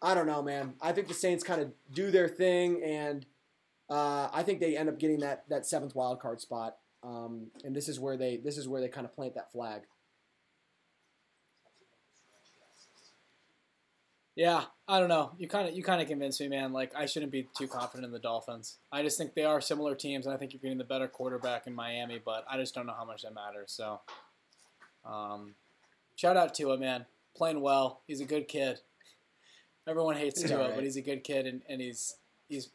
I don't know, man. I think the Saints kind of do their thing, and uh, I think they end up getting that that seventh wild card spot. Um, and this is where they this is where they kind of plant that flag. Yeah, I don't know. You kind of you kind of convinced me, man. Like I shouldn't be too confident in the Dolphins. I just think they are similar teams, and I think you're getting the better quarterback in Miami. But I just don't know how much that matters. So, um, shout out to him, man. Playing well. He's a good kid. Everyone hates He's Tua, alright. but he's a good kid, and, and he's he's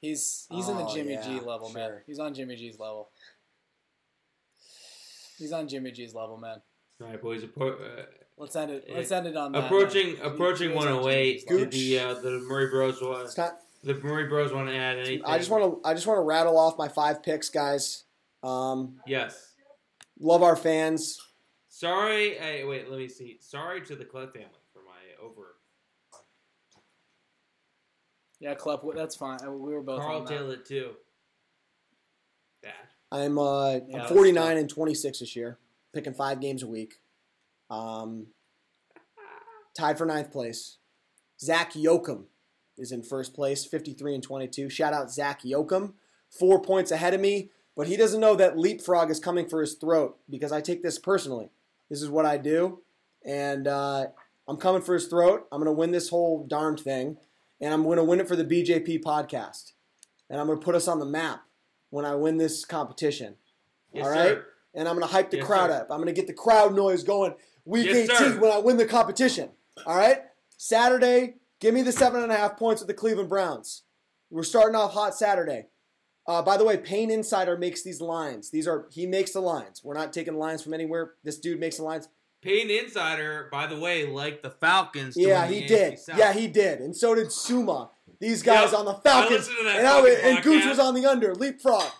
he's he's in the Oh, Jimmy G yeah, level, man. He's on Jimmy G's level. He's on Jimmy G's level, man. All right, boys. Appro- uh, Let's end it. Let's end it on that. approaching man. approaching He was on 108. The uh, the Murray Bros want It's not. the Murray Bros want to add anything? I just want to I just want to rattle off my five picks, guys. Um, Yes. love our fans. Sorry. Hey, wait. Let me see. Sorry to the Clef family for my over. Yeah, Klepp, that's fine. We were both Carl on that. Taylor too. Bad. I'm uh, Yeah, I'm 49 and 26 this year, picking five games a week. Um, tied for ninth place. Zach Yoakum is in first place, 53 and 22. Shout out Zach Yoakum, four points ahead of me, but he doesn't know that leapfrog is coming for his throat because I take this personally. This is what I do, and uh, I'm coming for his throat. I'm going to win this whole darn thing, and I'm going to win it for the BJP podcast, and I'm going to put us on the map when I win this competition. Yes, All right? sir. And I'm going to hype the Yes, crowd sir. up. I'm going to get the crowd noise going week Yes, 18 sir. when I win the competition. All right? Saturday, give me the seven and a half points with the Cleveland Browns. We're starting off hot Saturday. Uh, by the way, Payne Insider makes these lines. These are he makes the lines. We're not taking lines from anywhere. This dude makes the lines. Payne Insider, by the way, like the Falcons. Yeah, he did. Yeah, he did. And so did Suma. These guys Yep. on the I Falcons. that and, I, and Gooch was on the under. Leapfrog.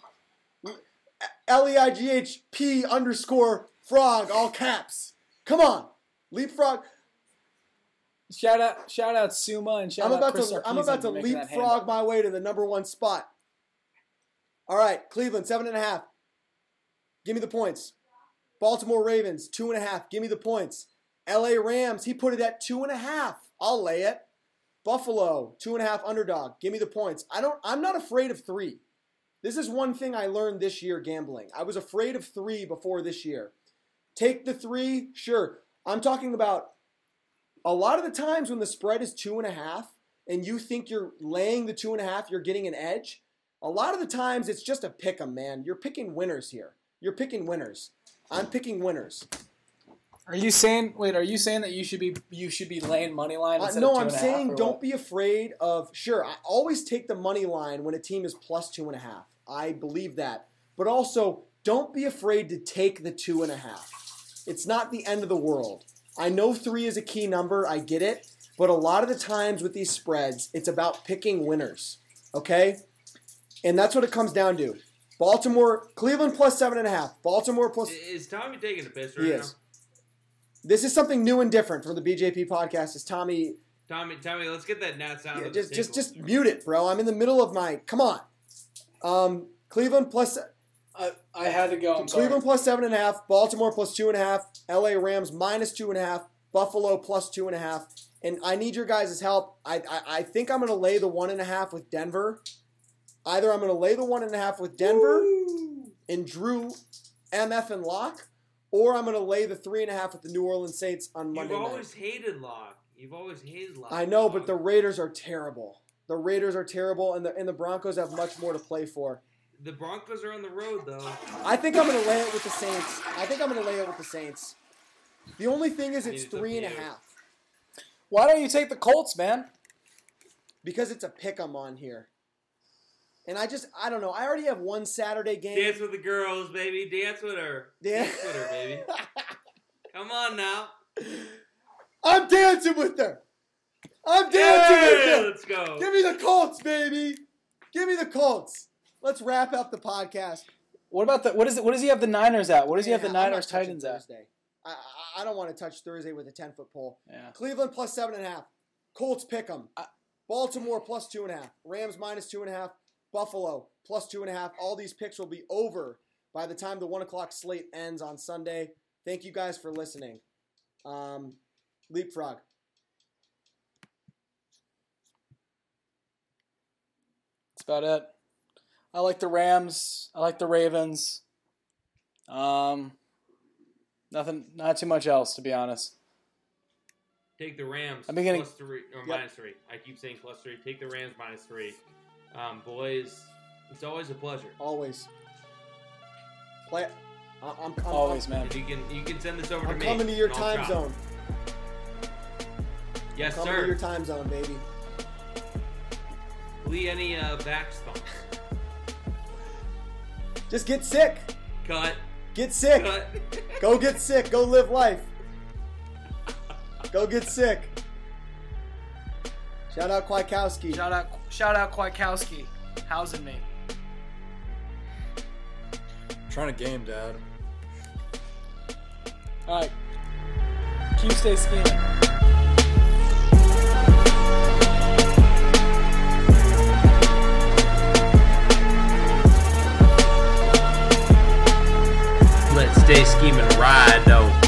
L E I G H P underscore frog, all caps. Come on. Leapfrog. Shout out, shout out Suma and shout I'm out about Chris to I'm about to for making that leapfrog handle. my way to the number one spot. All right, Cleveland seven and a half. Give me the points. Baltimore Ravens two and a half. Give me the points. L.A. Rams he put it at two and a half. I'll lay it. Buffalo two and a half underdog. Give me the points. I don't. I'm not afraid of three. This is one thing I learned this year gambling. I was afraid of three before this year. Take the three, sure. I'm talking about a lot of the times when the spread is two and a half and you think you're laying the two and a half, you're getting an edge. A lot of the times it's just a pick 'em, man. You're picking winners here. You're picking winners. I'm picking winners. Are you saying? Wait, are you saying that you should be you should be laying money line? Uh, no, two I'm and a half, saying don't what? be afraid of. Sure, I always take the money line when a team is plus two and a half. I believe that. But also, don't be afraid to take the two and a half. It's not the end of the world. I know three is a key number. I get it. But a lot of the times with these spreads, it's about picking winners. Okay? And that's what it comes down to. Baltimore, Cleveland plus seven and a half. Baltimore plus. Is Tommy taking a piss right He is. This is something new and different from the BJP podcast. Is Tommy? Tommy, Tommy, let's get that Nat sound. Yeah, of the just just just mute it, bro. I'm in the middle of my. Come on. Um, Cleveland plus I, I had to go. I'm sorry. Cleveland plus seven and a half. Baltimore plus two and a half. L.A. Rams minus two and a half. Buffalo plus two and a half. And I need your guys' help. I I, I think I'm going to lay the one and a half with Denver. Either I'm going to lay the one and a half with Denver and Drew, MF and Lock, or I'm going to lay the three and a half with the New Orleans Saints on Monday. You've Monday night. always hated Lock. You've always hated Lock. I know, but the Raiders are terrible. The Raiders are terrible, and the and the Broncos have much more to play for. The Broncos are on the road though. I think I'm going to lay it with the Saints. I think I'm going to lay it with the Saints. The only thing is, it's three and a half Why don't you take the Colts, man? because it's a pick I'm on here. And I just, I don't know. I already have one Saturday game. Dance with the girls, baby. Dance with her. Dan- Dance with her, baby. Come on now. I'm dancing with her. I'm dancing Hey, with her. let's go. Give me the Colts, baby. Give me the Colts. Let's wrap up the podcast. What about the what is it? What does he have the Niners at? What does he have the Niners Titans at? Thursday. I, I, don't want to touch Thursday with a 10 foot pole. Yeah. Cleveland plus seven and a half. Colts pick 'em. I- Baltimore plus two and a half. Rams minus two and a half. Buffalo plus two and a half. All these picks will be over by the time the one o'clock slate ends on Sunday. Thank you guys for listening. Um, leapfrog. That's about it. I like the Rams. I like the Ravens. Um, nothing, not too much else to be honest. Take the Rams I'm beginning- plus three or Yep. minus three. I keep saying plus three. Take the Rams minus three. Um, boys, it's always a pleasure. Always. Play. I- I'm, I'm, Always, man. You can you can send this over I'm, to I'm coming to your time chop. zone. Yes, Coming to your time zone, baby. Lee, any uh, back stomp? Just get sick. Cut. Get sick. Cut. Go get sick. Go live life. Go get sick. Shout out Kwiatkowski. Shout out, shout out Kwiatkowski, housing me. trying to game, Dad. All right, Q stay scheming. Let's stay scheming ride though.